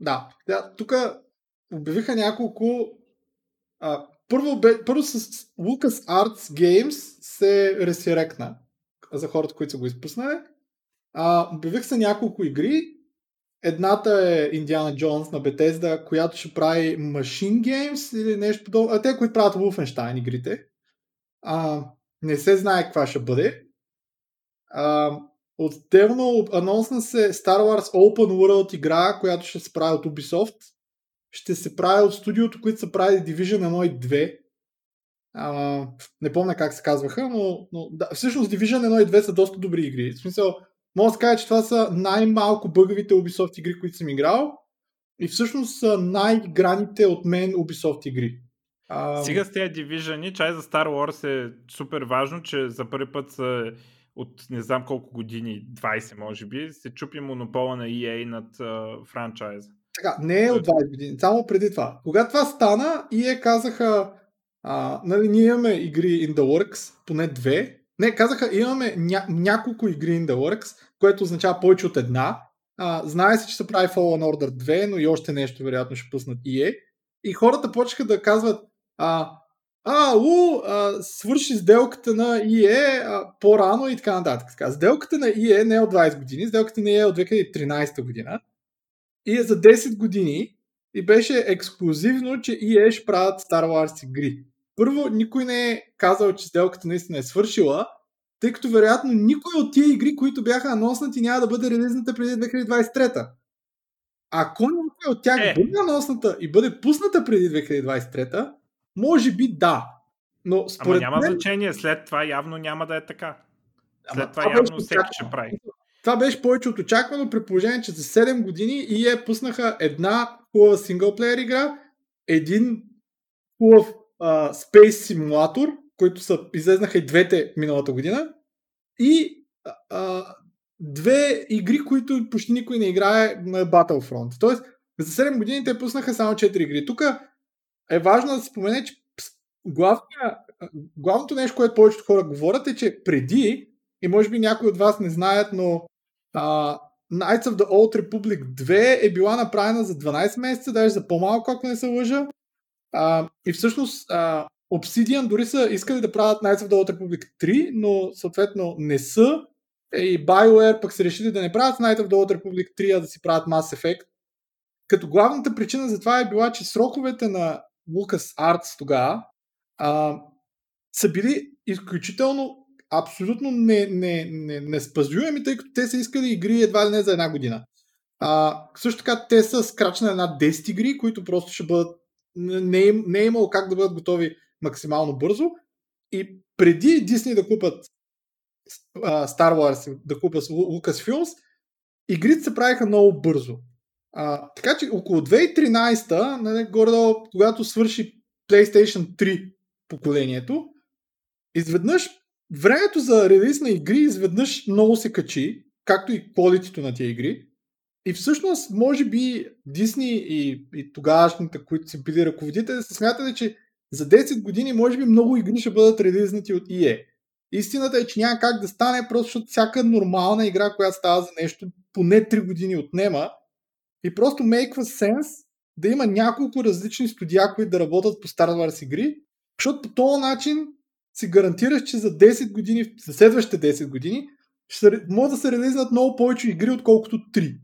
Да, да тук обявиха няколко. А, първо, бе, първо с Lucas Arts Games се ресирекна за хората, които са го изпуснали. А, обявих се няколко игри. Едната е Индиана Джонс на Bethesda, която ще прави Machine Games или нещо подобно. А те, които правят Wolfenstein игрите. А, не се знае каква ще бъде. А, Отделно анонсна се Star Wars Open World игра, която ще се прави от Ubisoft. Ще се прави от студиото, които са правили Division 1 и 2. А, не помня как се казваха, но, но да, всъщност Division 1 и 2 са доста добри игри. В смисъл, мога да се кажа, че това са най-малко бъгавите Ubisoft игри, които съм играл. И всъщност са най-играните от мен Ubisoft игри. А, Сега с тези дивижъни, чай за Star Wars е супер важно, че за първи път са от не знам колко години, 20 може би, се чупи монопола на EA над а, франчайза. Така, не е от 20 години, само преди това. Когато това стана, EA казаха, а, нали, ние имаме игри in the works, поне две. Не, казаха, имаме ня- няколко игри in the works, което означава повече от една. А, знае се, че се прави Fallen Order 2, но и още нещо вероятно ще пуснат EA. И хората почнаха да казват, а, а, у, а, свърши сделката на а, по-рано и така нататък. Така, сделката на EA не е от 20 години, сделката на EA е от 2013 година и е за 10 години и беше ексклюзивно, че EA ще правят Star Wars игри. Първо, никой не е казал, че сделката наистина е свършила, тъй като вероятно никой от тия игри, които бяха анонснати, няма да бъде релизната преди 2023. Ако някой от тях Е. бъде анонсната и бъде пусната преди 2023, може би да. Но Ама според няма мен, значение, след това явно няма да е така. След Ама това това явно всеки ще прави. Това беше повече от очаквано при положение, че за 7 години EA пуснаха една хубава синглплеер игра, един хубав а, Space симулатор, които са, излезнаха и двете миналата година, и а, две игри, които почти никой не играе на Battlefront. Тоест, за 7 години те пуснаха само 4 игри. Тук е важно да се спомене, че главния, главното нещо, което повечето хора говорят е, че преди, и може би някои от вас не знаят, но а, Knights of the Old Republic 2 е била направена за 12 месеца, даже за по-малко, ако не се лъжа. А, и всъщност а, Obsidian дори са искали да правят Knights of the Old Republic 3, но съответно не са. Е, И BioWare пък са решили да не правят Knights of the Old Republic 3, а да си правят Mass Effect. Като главната причина за това е била, че сроковете на Lucas Arts тогава са били изключително абсолютно не, не, не, не спазуеми, тъй като те са искали игри едва ли не за една година. А, също така те са скрачна една 10 игри, които просто ще бъдат не, е, не е имало как да бъдат готови максимално бързо. И преди Disney да купат а, Star Wars, да купят Lucasfilms, игрите се правиха много бързо. А, така че около 2013, нали, горе когато свърши PlayStation 3 поколението, изведнъж времето за релиз на игри изведнъж много се качи, както и quality на тия игри. и всъщност, може би, Дисни и, и тогавашните, които си били ръководители, са смятали, че за 10 години, може би, много игри ще бъдат релизнати от EA. Истината е, че няма как да стане, просто защото всяка нормална игра, която става за нещо, поне 3 години отнема. И просто make sense да има няколко различни студия, които да работят по Star Wars игри, защото по този начин си гарантираш, че за 10 години, за следващите 10 години, ще могат да се релизнат много повече игри, отколкото 3.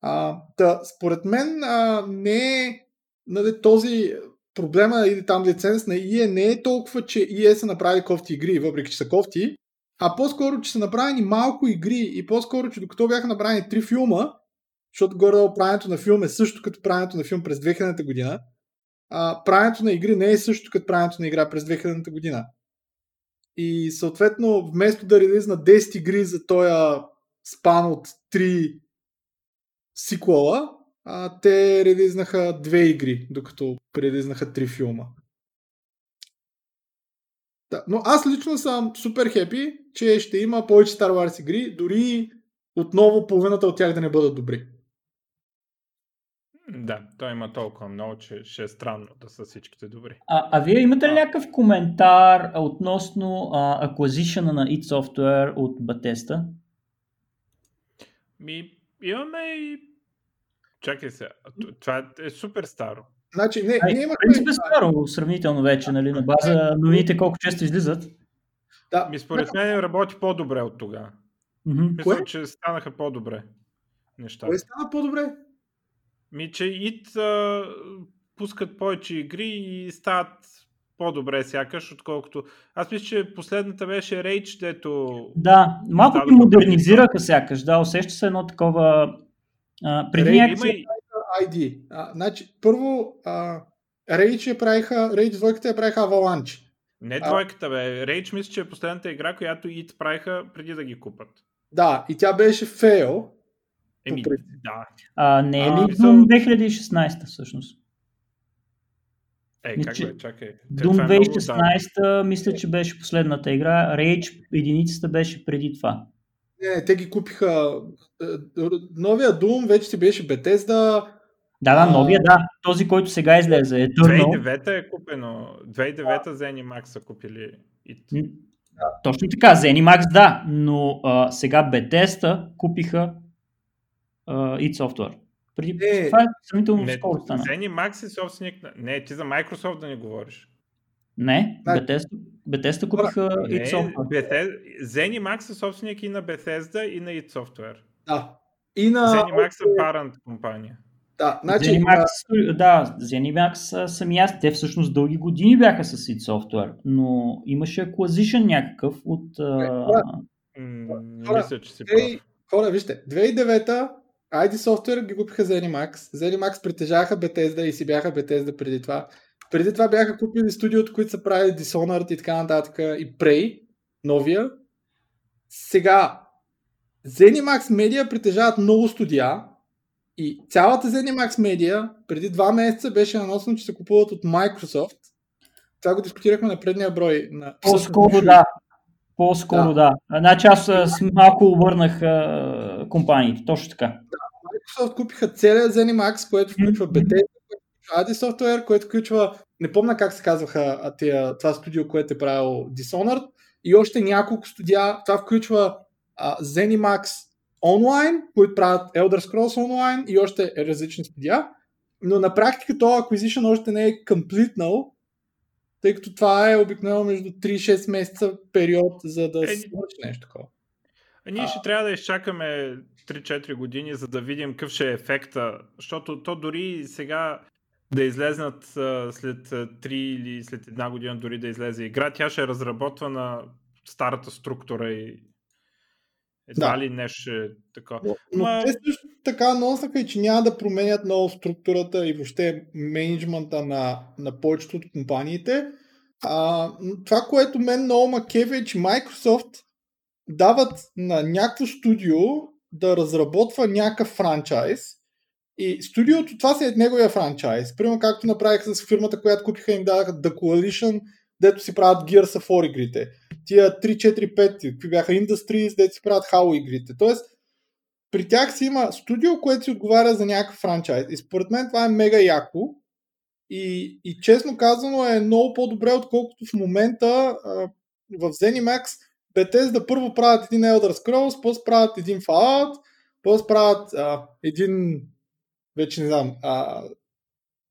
А, да, според мен а, не е нали, този проблема или там лиценз на EA не е толкова, че EA са направили кофти игри, въпреки че са кофти, а по-скоро, че са направени малко игри и по-скоро, че докато бяха направени три филма, защото горе правенето на филм е също като правенето на филм през 2000 година, правенето на игри не е също като правенето на игра през 2000 година. И съответно, вместо да релизна 10 игри за този спан от 3 сиквела, а, те релизнаха две игри, докато релизнаха три филма. Да, но аз лично съм супер хепи, че ще има повече Star Wars игри, дори отново половината от тях да не бъдат добри. Да, той има толкова много, че ще е странно да са всичките добри. А, а вие имате ли някакъв коментар относно а, acquisition на id Software от Bethesda? Ми, имаме и... Чакай се, това е супер старо. Значи, не, Ай, ние имахме... Принцип е старо, сравнително вече, нали, на база новините колко често излизат. Да. Ми според мен работи по-добре от тогава. Mm-hmm. Мисля, че станаха по-добре неща. Кое стана по-добре? Ми, че ИТ а, пускат повече игри и стават по-добре сякаш, отколкото... Аз мисля, че последната беше Rage, дето... Да, малко ги модернизираха сякаш, да, усеща се едно такова... А, преди Rage някакси... има. ID. А, значи, първо, а, Rage я правиха, Rage двойката я правиха Avalanche. Не двойката, бе. Rage мисля, че е последната игра, която ИТ правиха преди да ги купат. Да, и тя беше фейл, Еми, да. А, не е ли Doom 2016 всъщност? Е, как бе, чакай. Doom 2016 да. мисля, че беше последната игра. Rage единицата беше преди това. Не, те ги купиха. Е, новия Doom вече си беше Bethesda. Да, да, новия, да. Този, който сега излезе. Е 2009 е купено. 2009 за Zenimax са купили. Точно така, Zenimax да, но а, сега Bethesda купиха id Software. Преди, не, това е сравнително скоро стана. Zenimax е собственик на... Не, ти за Microsoft да не говориш. Не, Bethesda, Bethesda купиха id Software. Bethesda, Zenimax е собственик и на Bethesda и на id Software. Да. И на... Zenimax е parent компания. Да, значи, Zenimax, а... да, Zenimax сами аз, те всъщност дълги години бяха с id Software, но имаше acquisition някакъв от... А... Не мисля, че си прав. Хора, вижте, 2009 ID Software ги купиха Zenimax. Zenimax притежаваха Bethesda и си бяха Bethesda преди това. Преди това бяха купили студиото, които са правили Dishonored и така нататък и Prey, новия. Сега, Zenimax Media притежават много студия и цялата Zenimax Media преди два месеца беше наносено, че се купуват от Microsoft. Това го дискутирахме на предния брой. На... По-скоро да. По-скоро да. да. Значи аз малко обърнах а, компаниите, точно така. Да, Microsoft купиха целия ZeniMax, което включва Bethesda, AD Software, което включва, не помня как се казваха тия, това студио, което е правил Dishonored, и още няколко студия. Това включва а, ZeniMax Online, които правят Elder Scrolls Online и още различни студия. Но на практика този acquisition още не е комплитнал, тъй като това е обикновено между 3-6 месеца период, за да е, се случи нещо такова. А ние ще трябва да изчакаме 3-4 години, за да видим какъв ще е ефекта, защото то дори сега да излезнат след 3 или след една година дори да излезе игра, тя ще е разработвана старата структура и едва да. ли нещо е така. Но, но Ма... те също така носаха и че няма да променят много структурата и въобще менеджмента на, на повечето от компаниите. А, това, което мен много ма е, че Microsoft дават на някакво студио да разработва някакъв франчайз и студиото, това си е неговия франчайз. Примерно както направиха с фирмата, която купиха им дадаха The Coalition, дето си правят Gears of War игрите. Тия 3, 4, 5, какви бяха Industries, дето си правят Halo игрите. Тоест, при тях си има студио, което си отговаря за някакъв франчайз. И според мен това е мега яко. И, и честно казано е много по-добре, отколкото в момента а, в ZeniMax Bethesda първо правят един Elder Scrolls, после правят един Fallout, после правят а, един вече не знам, а,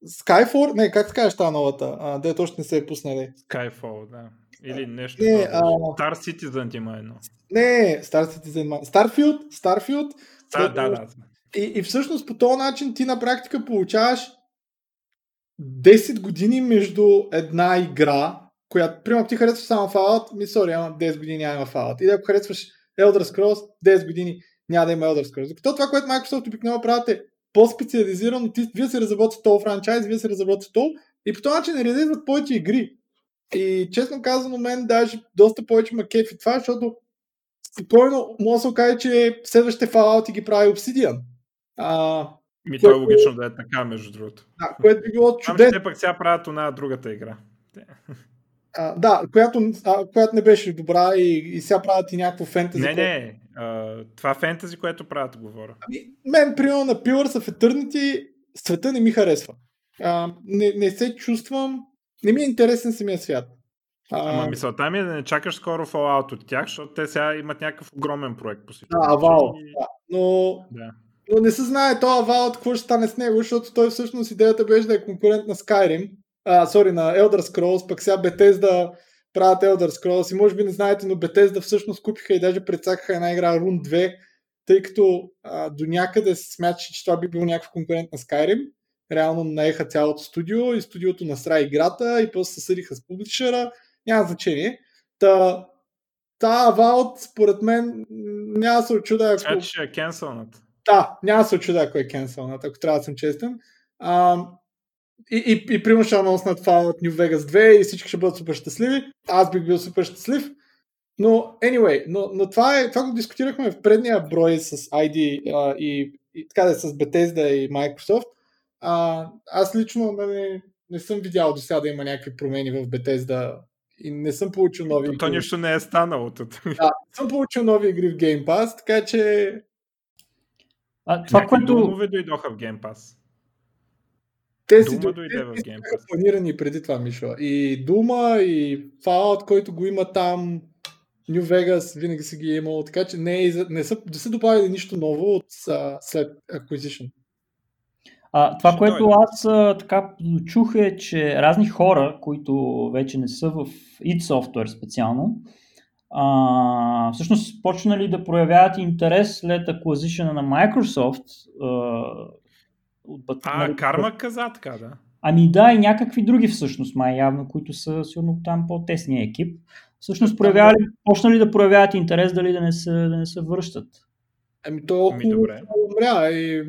Skyfall, не, как се казваш тази новата, а, де точно не се е пуснали. Skyfall, да. Или нещо. Не, а... Star Citizen има едно. Не, Star Citizen, Starfield, Starfield. А, да, да. И, и всъщност по този начин ти на практика получаваш 10 години между една игра, която, примерно, ти харесваш само Fallout, ми, сори, ама 10 години няма Fallout. Или ако харесваш Elder Scrolls, 10 години няма да има Elder Scrolls. Докато това, което Microsoft обикновено правят е по-специализирано, ти, вие се разработвате този франчайз, вие се разработвате то и по този начин релизват повече игри. И честно казано, мен даже доста повече ма кефи това, защото спокойно може да се окаже, че следващите Fallout ги прави Obsidian. А, ми което... то е логично да е така, между другото. Да, което би било чудесно. Те пък сега правят на другата игра. А, да, която, а, която не беше добра и, и сега правят и някакво фентези. Не, не, а, това фентези, което правят, говоря. Ами, мен, примерно на Pillars of Eternity, света не ми харесва. А, не, не се чувствам, не ми е интересен самия свят. А, Ама мисълта ми е да не чакаш скоро Fallout от тях, защото те сега имат някакъв огромен проект по всичко. Да, Авал. И... Да. Но, да. но не се знае това Авал какво ще стане с него, защото той всъщност идеята беше да е конкурент на Skyrim а, сори, на Elder Scrolls, пък сега Bethesda правят Elder Scrolls и може би не знаете, но Bethesda всъщност купиха и даже предсакаха една игра Rune 2, тъй като а, до някъде се смяташе, че това би бил някакъв конкурент на Skyrim. Реално наеха цялото студио и студиото насра играта и после се съдиха с публишера. Няма значение. Та, та Vault, според мен, няма да се очуда ако... Значи ще е кенселнат. Да, няма да се очуда ако е кенселнат, ако трябва да съм честен. А, и, и, и примерно ще анонснат Fallout New Vegas 2 и всички ще бъдат супер щастливи. Аз бих бил супер щастлив. Но, anyway, но, но това, е, това го дискутирахме в предния брой с ID а, и, и така да е с Bethesda и Microsoft. А, аз лично не, не съм видял до сега да има някакви промени в Bethesda и не съм получил нови игри. То нищо не е станало. Да, съм получил нови игри в Game Pass, така че... А, това, което... дойдоха в Game Pass. Те си Дума дойде в Game Pass. планирани преди това, Мишо. И Дума, и Fallout, който го има там, New Vegas винаги си ги е имал, така че не, е, не, са, не са добавили нищо ново от, а, след Acquisition. А, това, Ще което дойде. аз а, така чух е, че разни хора, които вече не са в id Software специално, а, всъщност почнали да проявяват интерес след acquisition на Microsoft а, от бат... А, нали, Карма каза така, да. Ами да, и някакви други всъщност, май явно, които са сигурно там по-тесния екип. Всъщност проявявали, почнали да проявяват интерес дали да не се, да не се връщат. Ами то ами, добре. умря и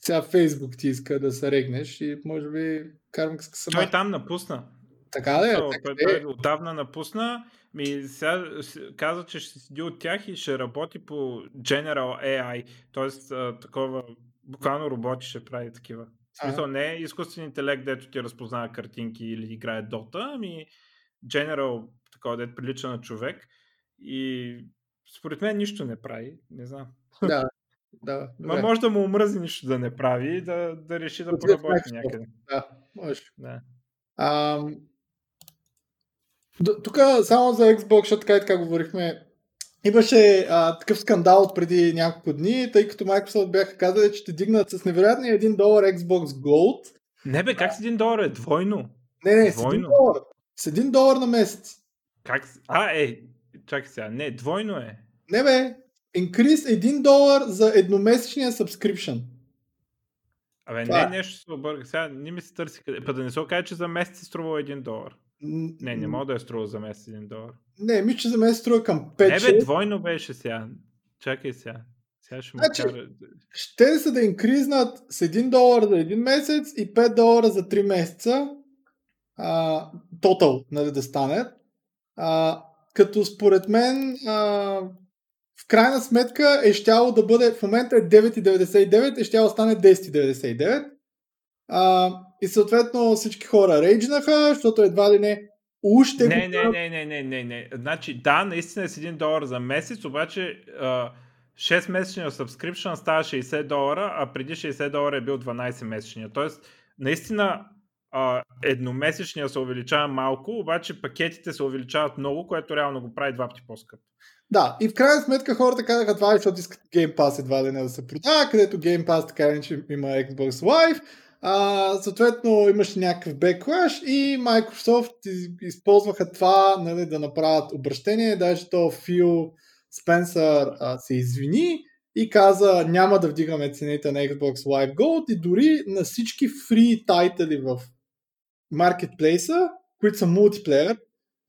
сега Фейсбук ти иска да се регнеш и може би Кармак иска Той там напусна. Така да е. Той, той, той отдавна напусна. Ми сега каза, че ще седи от тях и ще работи по General AI, т.е. такова буквално роботи ще прави такива. В смисъл не е изкуствен интелект, дето ти разпознава картинки или играе Дота, ами General, такова, дето прилича на човек. И според мен нищо не прави, не знам. Да, да. Ма може да му омръзи нищо да не прави и да, да реши да поработи някъде. Да, може. Да. Ам... Тук само за Xbox, защото така и така говорихме, Имаше а, такъв скандал преди няколко дни, тъй като Microsoft бяха казали, че ще дигнат с невероятния 1 долар Xbox Gold. Не бе, как с 1 долар е? Двойно. Не, не, двойно. с 1 долар. С 1 долар на месец. Как? А, е, чакай сега. Не, двойно е. Не бе, инкриз 1 долар за едномесечния subscription. Абе, Това. не е нещо се обърга. Сега не ми се търси къде. Па да не се окаже, че за месец струва 1 долар. Не, не мога да е струва за месец 1 долар. Не, ми че за мен струва към 5 Не бе, двойно беше сега. Чакай сега. Сега ще му значи, кара... Ще са да инкризнат с 1 долар за един месец и 5 долара за 3 месеца. Тотал, нали, да стане. А, като според мен а, в крайна сметка е щяло да бъде, в момента е 9,99, е щяло да стане 10,99. А, и съответно всички хора рейджнаха, защото едва ли не Уще не, не, не, не, не, не, не. Значи, да, наистина е с 1 долар за месец, обаче а, 6 месечния subscription става 60 долара, а преди 60 долара е бил 12 месечния. Тоест, наистина а, едномесечния се увеличава малко, обаче пакетите се увеличават много, което реално го прави два пъти по-скъпо. Да, и в крайна сметка хората казаха това, защото искат Game Pass едва ли не да се продава, където Game Pass така иначе има Xbox Live. А, съответно имаше някакъв беклаш и Microsoft използваха това нали, да направят обращение. Даже то Фил Спенсър а, се извини и каза няма да вдигаме цените на Xbox Live Gold и дори на всички фри тайтли в маркетплейса, които са мултиплеер,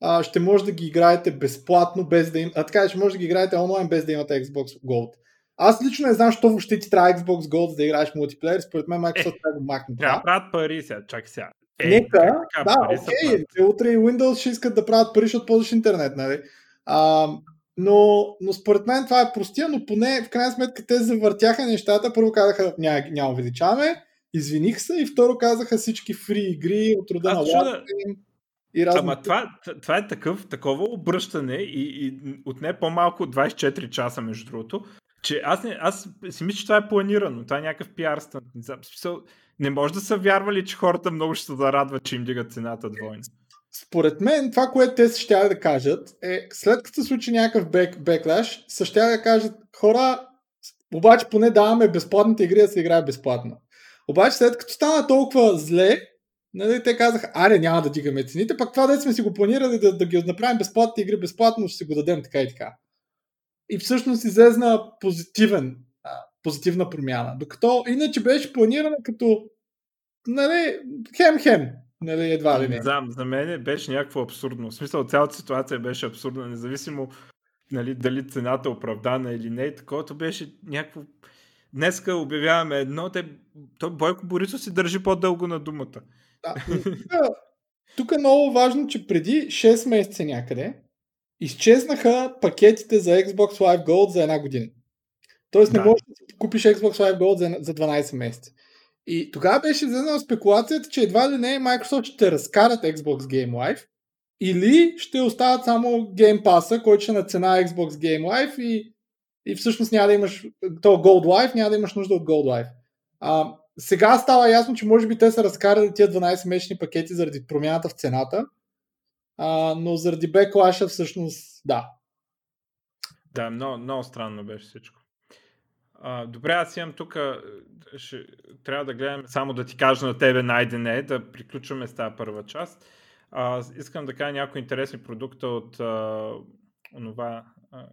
а, ще може да ги играете безплатно, без да им... А така, ще може да ги играете онлайн, без да имате Xbox Gold. Аз лично не знам, що въобще ти трябва Xbox Gold за да играеш мултиплеер. Според мен Microsoft е, трябва да махне. Трябва да правят пари сега, чакай сега. Е, Нека, да, окей, okay, утре и Windows ще искат да правят пари, защото ползваш интернет, нали? А, но, но според мен това е простия, но поне в крайна сметка те завъртяха нещата. Първо казаха, няма, няма увеличаваме, извиних се и второ казаха всички фри игри от рода на чуда... и разни... Ама това, това е такъв, такова обръщане и, и отне по-малко от 24 часа, между другото, че аз, не, аз си мисля, че това е планирано. Това е някакъв пиар стън. Не може да са вярвали, че хората много ще се да радват, че им дигат цената двойно. Според мен, това, което те ще да кажат, е след като се случи някакъв бек, беклаш, са ще да кажат хора, обаче поне даваме безплатните игри да се играе безплатно. Обаче след като стана толкова зле, нали, те казаха, аре, няма да дигаме цените, пък това да сме си го планирали да, да ги направим безплатните игри безплатно, ще си го дадем така и така. И всъщност излезна позитивен, а, позитивна промяна. Докато иначе беше планирана като нали, хем-хем. Нали, едва ли не. Знам, за мен беше някакво абсурдно. В смисъл, цялата ситуация беше абсурдна, независимо нали, дали цената е оправдана или не. Таковато беше някакво... Днеска обявяваме едно, те... той Бойко Борисов си държи по-дълго на думата. Да, тук е много важно, че преди 6 месеца някъде изчезнаха пакетите за Xbox Live Gold за една година. Тоест да. не можеш да купиш Xbox Live Gold за, за 12 месеца. И тогава беше взена спекулацията, че едва ли не Microsoft ще разкарат Xbox Game Live или ще остават само Game Pass, който ще е на цена Xbox Game Live и, и всъщност няма да имаш то Gold Live, няма да имаш нужда от Gold Live. А, сега става ясно, че може би те са разкарали тия 12 месечни пакети заради промяната в цената, а, но заради беклаша всъщност да. Да, много, много странно беше всичко. А, добре, аз имам тук. Трябва да гледам само да ти кажа на тебе найдене, да приключваме с тази първа част. А, искам да кажа някои интересни продукта от а, онова. А,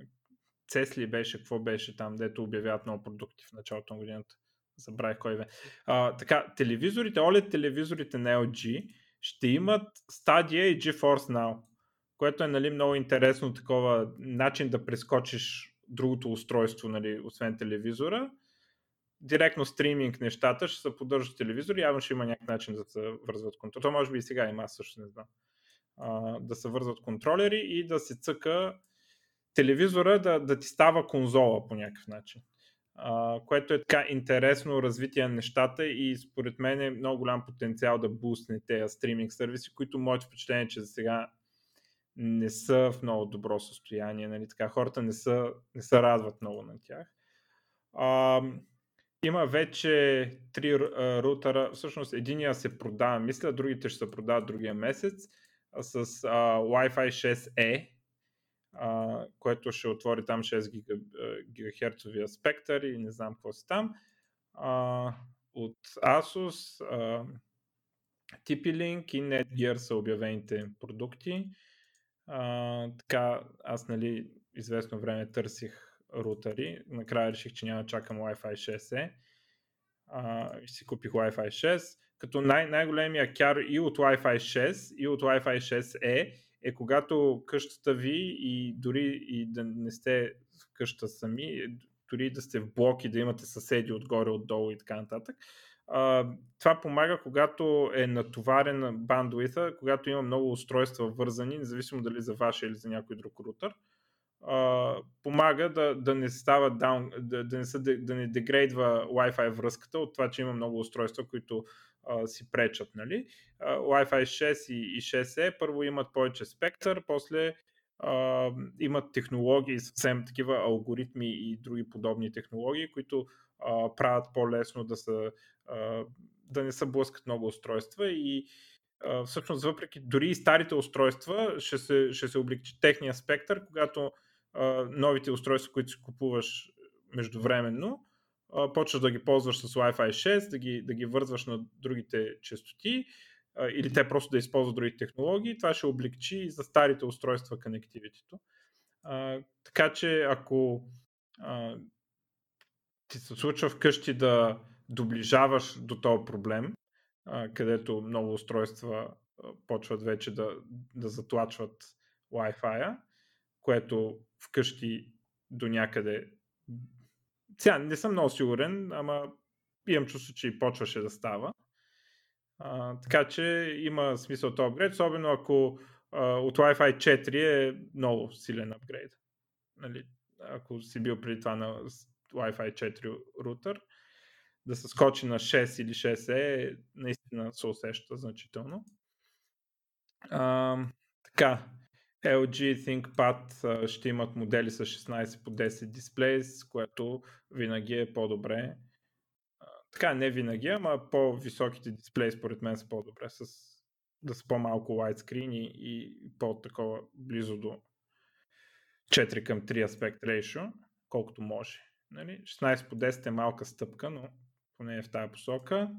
Цесли беше, какво беше там, дето обявяват много продукти в началото на годината. Забравих кой бе. А, така, телевизорите, OLED телевизорите на LG ще имат Stadia и GeForce Now, което е нали, много интересно такова начин да прескочиш другото устройство, нали, освен телевизора, директно стриминг нещата ще се поддържат телевизор, явно ще има някакъв начин да се вързват контролери. То може би и сега има, също не знам. А, да се вързват контролери и да се цъка телевизора да, да ти става конзола по някакъв начин. Което е така интересно развитие на нещата и според мен е много голям потенциал да бустне тези стриминг сервиси, които моето впечатление е, че за сега не са в много добро състояние. Нали? Така, хората не, са, не се радват много на тях. А, има вече три а, рутера. Всъщност единия се продава, мисля, другите ще се продават другия месец с а, Wi-Fi 6E, което ще отвори там 6 ГГц спектър и не знам какво си там. А, от Asus, а, TP-Link и Netgear са обявените продукти. А, така, аз нали, известно време търсих рутери. Накрая реших, че няма чакам Wi-Fi 6E. А, и си купих Wi-Fi 6. Като най- най-големия кяр и от Wi-Fi 6, и от Wi-Fi 6E е когато къщата ви и дори и да не сте в къща сами, дори да сте в блок и да имате съседи отгоре, отдолу и така нататък, а, това помага, когато е натоварен бандуита, когато има много устройства вързани, независимо дали за ваше или за някой друг рутер. А, помага да, да не става down, да, да, не, са, да не дегрейдва Wi-Fi връзката от това, че има много устройства, които си пречат. Нали? Wi-Fi 6 и, и 6E първо имат повече спектър, после а, имат технологии, съвсем такива алгоритми и други подобни технологии, които а, правят по-лесно да, са, а, да не се блъскат много устройства и а, всъщност въпреки дори и старите устройства ще се, ще се облегчи техния спектър, когато а, новите устройства, които си купуваш междувременно, а, почваш да ги ползваш с Wi-Fi 6, да ги, да ги вързваш на другите частоти или те просто да използват други технологии, това ще облегчи за старите устройства коннективитето. така че ако а, ти се случва вкъщи да доближаваш до този проблем, а, където много устройства а, почват вече да, да затлачват Wi-Fi, което вкъщи до някъде сега не съм много сигурен, ама имам чувство, че и почваше да става. А, така че има смисъл този апгрейд, особено ако а, от Wi-Fi 4 е много силен апгрейд. Нали, ако си бил преди това на Wi-Fi 4 рутер, да се скочи на 6 или 6E, наистина се усеща значително. А, така, LG ThinkPad ще имат модели с 16 по 10 дисплей, което винаги е по-добре. Така, не винаги, ама по-високите дисплеи според мен са по-добре, с, да са по-малко widescreen и, и по-такова близо до 4 към 3 аспект ratio, колкото може. Нали? 16 по 10 е малка стъпка, но поне е в тази посока.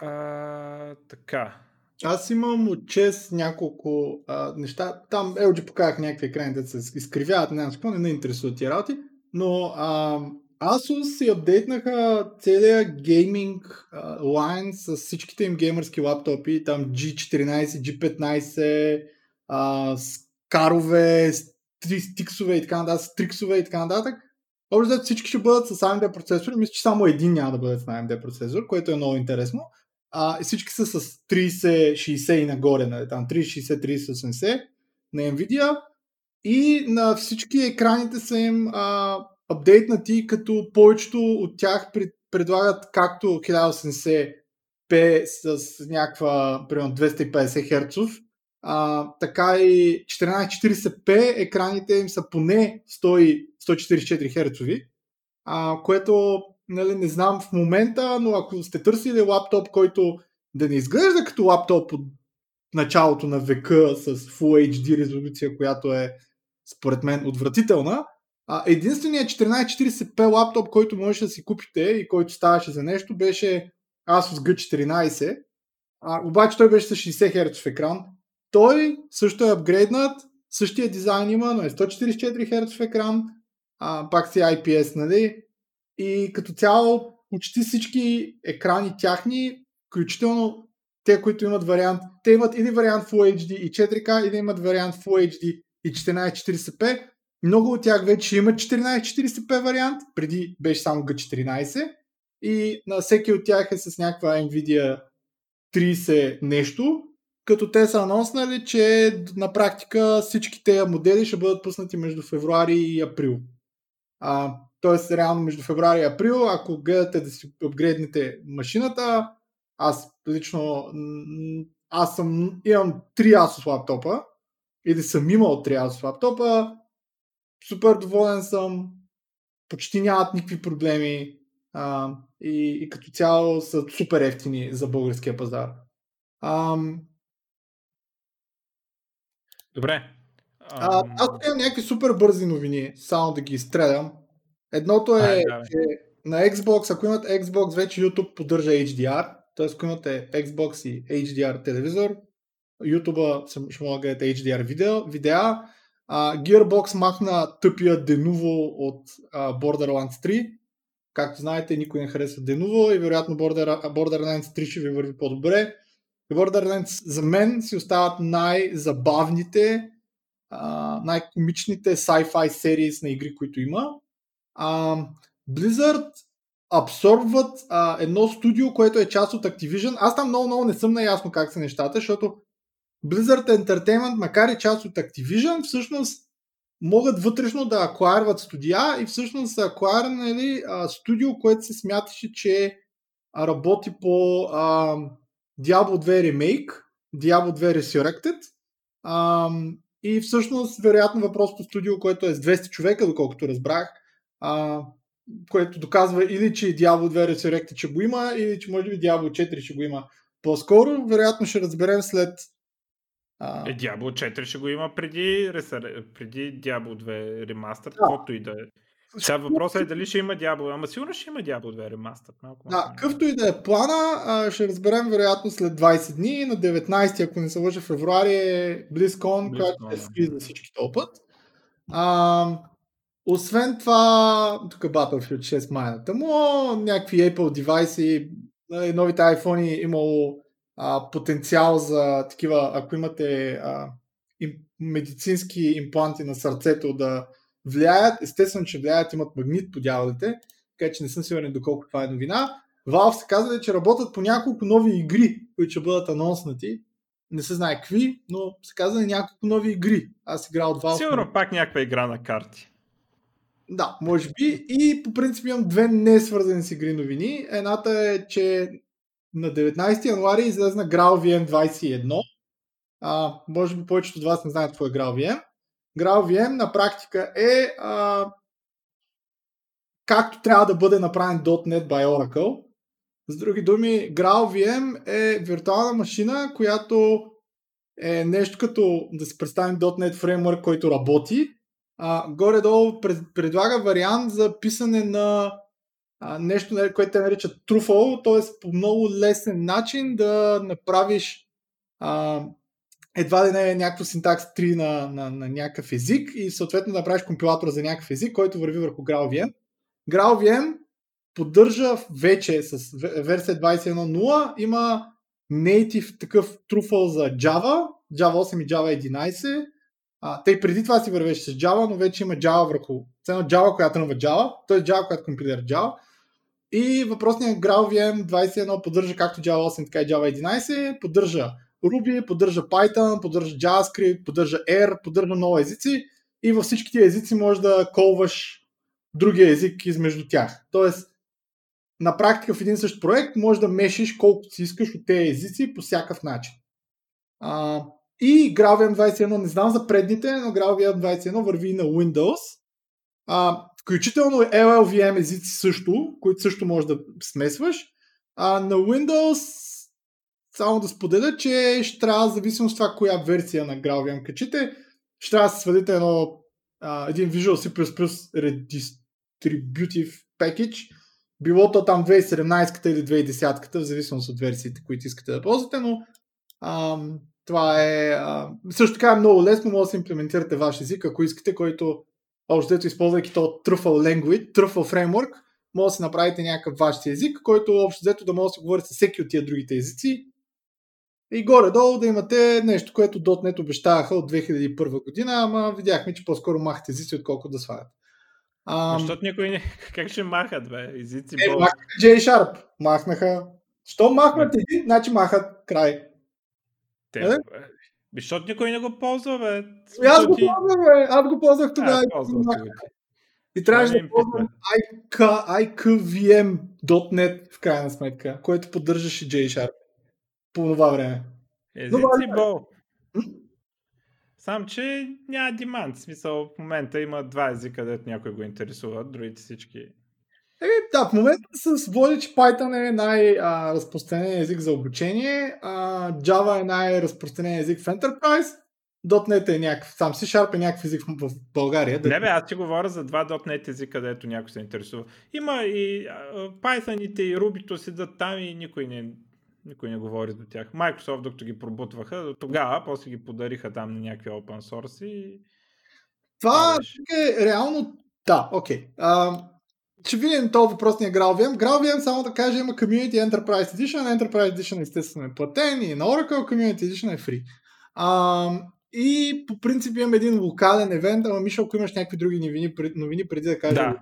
А, така. Аз имам от чест няколко а, неща. Там LG показах някакви екрани, да се изкривяват, не знам не ме интересуват тия работи, но а, Asus си апдейтнаха целият гейминг лайн с всичките им геймърски лаптопи, там G14, G15, а, с карове, с стиксове и така нататък, с триксове и така нататък. Общо всички ще бъдат с AMD процесори, мисля, че само един няма да бъде с AMD процесор, което е много интересно а, всички са с 30-60 и нагоре, нали, там 30-60-30-80 на Nvidia и на всички екраните са им а, апдейтнати, като повечето от тях предлагат както 1080p с някаква примерно 250 Hz, а, така и 1440p екраните им са поне 100, 144 Hz, а, което нали, не знам в момента, но ако сте търсили лаптоп, който да не изглежда като лаптоп от началото на века с Full HD резолюция, която е според мен отвратителна, а единственият 1440p лаптоп, който можеше да си купите и който ставаше за нещо, беше Asus G14. А, обаче той беше с 60 Hz екран. Той също е апгрейднат, същия дизайн има, но е 144 Hz екран, а, пак си IPS, нали? И като цяло почти всички екрани тяхни, включително те, които имат вариант, те имат или вариант Full HD и 4K, или имат вариант Full HD и 1440p. Много от тях вече имат 1440p вариант, преди беше само G14 и на всеки от тях е с някаква Nvidia 30 нещо, като те са анонснали, че на практика всички тези модели ще бъдат пуснати между февруари и април. А, Тоест, реално между феврари и април, ако гледате да си апгрейднете машината, аз лично аз съм, имам 3 Asus лаптопа или съм имал 3 Asus лаптопа, супер доволен съм, почти нямат никакви проблеми а, и, и като цяло са супер ефтини за българския пазар. Ам... Добре. А, аз имам някакви супер бързи новини, само да ги изстрелям. Едното е, Ай, да, че на Xbox, ако имат Xbox, вече YouTube поддържа HDR, т.е. ако имате Xbox и HDR телевизор, YouTube ще мога да гледате HDR видео, видеа. Uh, Gearbox махна тъпия Denuvo от uh, Borderlands 3. Както знаете, никой не харесва Denuvo и вероятно Border, Borderlands 3 ще ви върви по-добре. Borderlands за мен си остават най-забавните, uh, най-комичните sci-fi серии на игри, които има а, Blizzard абсорбват а, едно студио, което е част от Activision. Аз там много, много не съм наясно как са нещата, защото Blizzard Entertainment, макар и част от Activision, всъщност могат вътрешно да акварват студия и всъщност са акварнали студио, което се смяташе, че работи по а, Diablo 2 Remake, Diablo 2 Resurrected, а, и всъщност, вероятно, въпрос по студио, което е с 200 човека, доколкото разбрах, а, което доказва или, че Diablo 2 Resurrected ще го има, или, че може би Diablo 4 ще го има по-скоро. Вероятно ще разберем след а... Е, Diablo 4 ще го има преди, преди Diablo 2 ремастър, да. каквото и да е. Сега въпросът е дали ще има Diablo, ама сигурно ще има Diablo 2 ремастър. Малко, да, къвто и да е плана, ще разберем вероятно след 20 дни, на 19, ако не се лъжа февруари е BlizzCon, която е скри за всички този път. А, освен това, тук Battlefield 6 майната му, някакви Apple девайси, нали, новите iPhone имало а, потенциал за такива, ако имате а, им, медицински импланти на сърцето да влияят, естествено, че влияят, имат магнит по дяволите, така че не съм сигурен доколко това е новина. Valve се казва, че работят по няколко нови игри, които ще бъдат анонснати. Не се знае какви, но се казва няколко нови игри. Аз играл от Valve. Сигурно пак някаква игра на карти. Да, може би. И по принцип имам две не свързани с игри новини. Едната е, че на 19 януари излезна GraalVM 21. А, може би повечето от вас не знаят какво е GraalVM. GraalVM на практика е а, както трябва да бъде направен .NET by Oracle. С други думи, GraalVM е виртуална машина, която е нещо като да си представим .NET фреймворк, който работи. А, горе-долу предлага вариант за писане на а, нещо, нали, което те наричат truffle, т.е. по много лесен начин да направиш а, едва ли не е някакво синтакс 3 на, на, на някакъв език и съответно да направиш компилатора за някакъв език, който върви върху GraalVM. GraalVM поддържа вече с версия 21.0 има native такъв truffle за Java, Java 8 и Java 11. А, тъй преди това си вървеше с Java, но вече има Java върху цено Java, която тръгва Java, т.е. Java, която компилира Java. И въпросният GraalVM 21 поддържа както Java 8, така и Java 11, поддържа Ruby, поддържа Python, поддържа JavaScript, поддържа R, поддържа много езици и във всички тези езици можеш да колваш другия език измежду тях. Тоест, на практика в един същ проект можеш да мешиш колкото си искаш от тези езици по всякакъв начин. А, и GraalVM 21, не знам за предните, но GraalVM 21 върви на Windows. А, включително LLVM езици също, които също можеш да смесваш. А на Windows само да споделя, че ще трябва, зависимо от това коя версия на GraalVM качите, ще трябва да сведете едно, а, един Visual C++ Redistributive Package, било то там 2017 или 2010, в зависимост от версиите, които искате да ползвате, но а, това е а, също така е много лесно, може да се имплементирате ваш език, ако искате, който общо използвайки то Truffle Language, Truffle Framework, може да си направите някакъв ваш език, който общо взето да може да се говори с всеки от тия другите езици и горе-долу да имате нещо, което .NET обещаваха от 2001 година, ама видяхме, че по-скоро махат езици, отколкото да свалят. А, Защото никой не... Как ще махат, бе? Езици е, махнаха J-Sharp. Махнаха. Що махнат език, значи махат край. Те, е? Защото никой не го ползва, бе. Ами аз го ползвах, бе. Аз го ползвах тогава. И трябваше да ползвам IKVM.net в крайна сметка, който поддържаше J-Sharp по това време. Езици бол. Сам, че няма димант. В смисъл, в момента има два езика, където някой го интересува, другите всички. Е, да, в момента с води, че Python е най-разпространен език за обучение, а Java е най-разпространен език в Enterprise, .NET е някакъв, сам си Sharp е някакъв език в България. Не бе, аз ти говоря за два .NET езика, където някой се интересува. Има и Python и Ruby-то седат там и никой не, никой не говори за тях. Microsoft, докато ги пробутваха, до тогава, после ги подариха там на някакви open source и... Това е реално... Да, окей. Okay. Ще видим този въпросния GraalVM. GraalVM, само да кажа, има Community Enterprise Edition. Enterprise Edition естествено е платен и на Oracle Community Edition е free. Uh, и по принцип имам един локален евент, ама Мишо, ако имаш някакви други новини, новини преди да кажа. Да.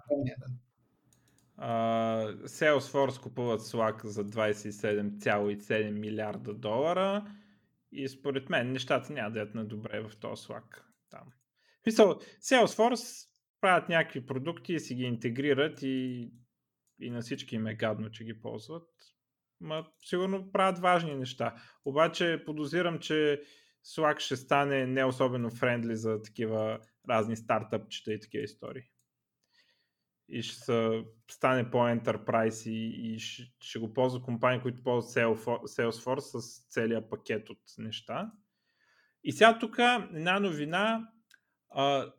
Uh, Salesforce купуват Slack за 27,7 милиарда долара и според мен нещата няма да ядат на добре в този Slack. Там. Мисъл, Salesforce правят някакви продукти си ги интегрират и, и на всички им е гадно, че ги ползват. Ма, сигурно правят важни неща. Обаче подозирам, че Slack ще стане не особено френдли за такива разни стартъпчета и такива истории. И ще са, стане по-enterprise и, и ще, ще го ползва компании, които ползват Salesforce с целият пакет от неща. И сега тук една новина,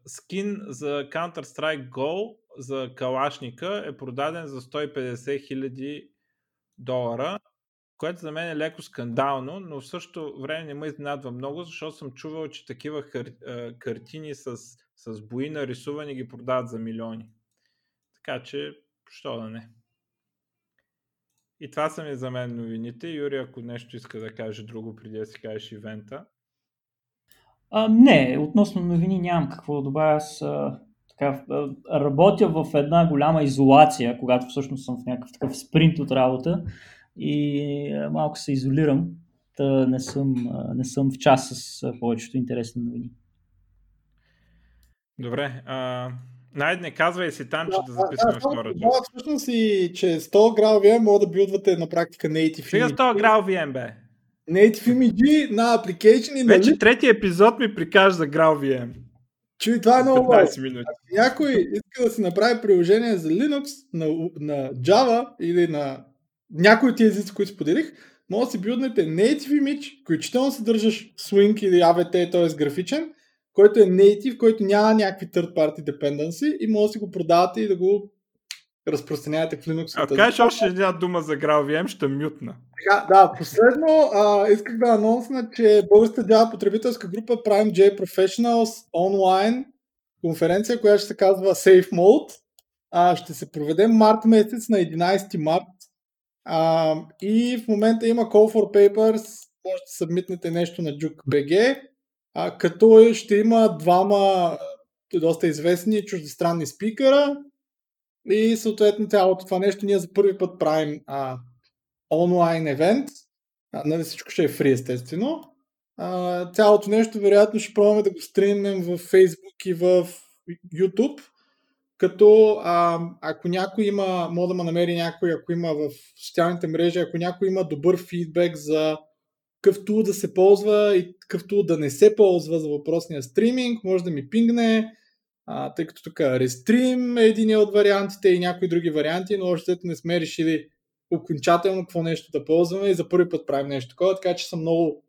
скин за Counter-Strike Go за калашника е продаден за 150 хиляди долара, което за мен е леко скандално, но в същото време не ме изненадва много, защото съм чувал, че такива кар, картини с, с бои нарисувани ги продават за милиони. Така че, що да не. И това са ми за мен новините. Юри, ако нещо иска да каже друго преди да си кажеш ивента. А, не, относно новини нямам какво да добавя. Аз а, така, работя в една голяма изолация, когато всъщност съм в някакъв такъв спринт от работа и малко се изолирам, да не съм, не съм в час с повечето интересни новини. Добре, а, Найде, казвай си там, че да, записваме да, втората. Да, всъщност и, че 100 грал VM мога да билдвате на практика native Сега 100 грал VM, бе. Native image на application и на... Вече трети епизод ми прикажа за грал VM. Чуй, това е много важно. Някой иска да си направи приложение за Linux на, на Java или на някои от тези езици, които споделих, може да си билднете native image, включително съдържаш Swing или AVT, т.е. графичен, който е native, който няма някакви third party dependency и може да си го продавате и да го разпространявате в Linux. А кажеш още една дума за GraalVM, ще мютна. Така, да, последно а, исках да анонсна, че българската Java потребителска група Prime J Professionals онлайн конференция, която ще се казва Safe Mode, а, ще се проведе март месец на 11 март. А, и в момента има Call for Papers, може да събмитнете нещо на Juke.bg, а, като ще има двама доста известни чуждестранни спикера и съответно цялото това нещо ние за първи път правим а, онлайн евент. Нали всичко ще е фри естествено. А, цялото нещо вероятно ще пробваме да го стримнем в Facebook и в YouTube като а, ако някой има, мога да ме намери някой, ако има в социалните мрежи, ако някой има добър фидбек за какъв тул да се ползва и какъв тул да не се ползва за въпросния стриминг, може да ми пингне, а, тъй като тук Restream е един от вариантите и някои други варианти, но още не сме решили окончателно какво нещо да ползваме и за първи път правим нещо такова, така че съм много,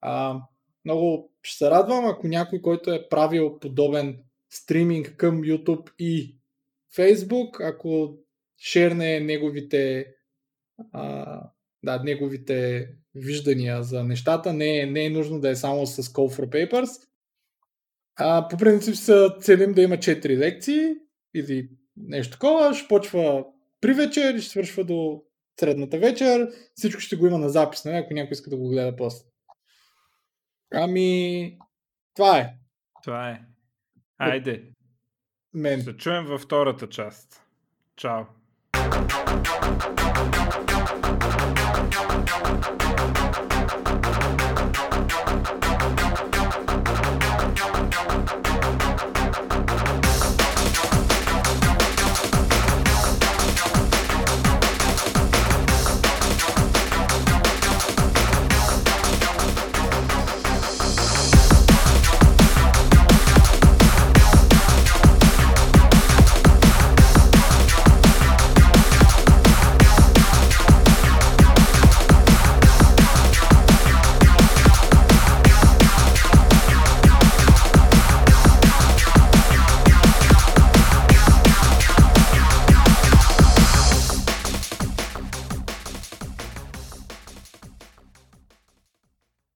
а, много ще се радвам, ако някой, който е правил подобен стриминг към YouTube и Facebook, ако шерне неговите а, да, неговите виждания за нещата. Не не е нужно да е само с Call for Papers. А, по принцип се целим да има 4 лекции или нещо такова. Ще почва при вечер и ще свършва до средната вечер. Всичко ще го има на запис, нали, ако някой иска да го гледа после. Ами, това е. Това е. Айде. Мен. Ще чуем във втората част. Чао. Thank you.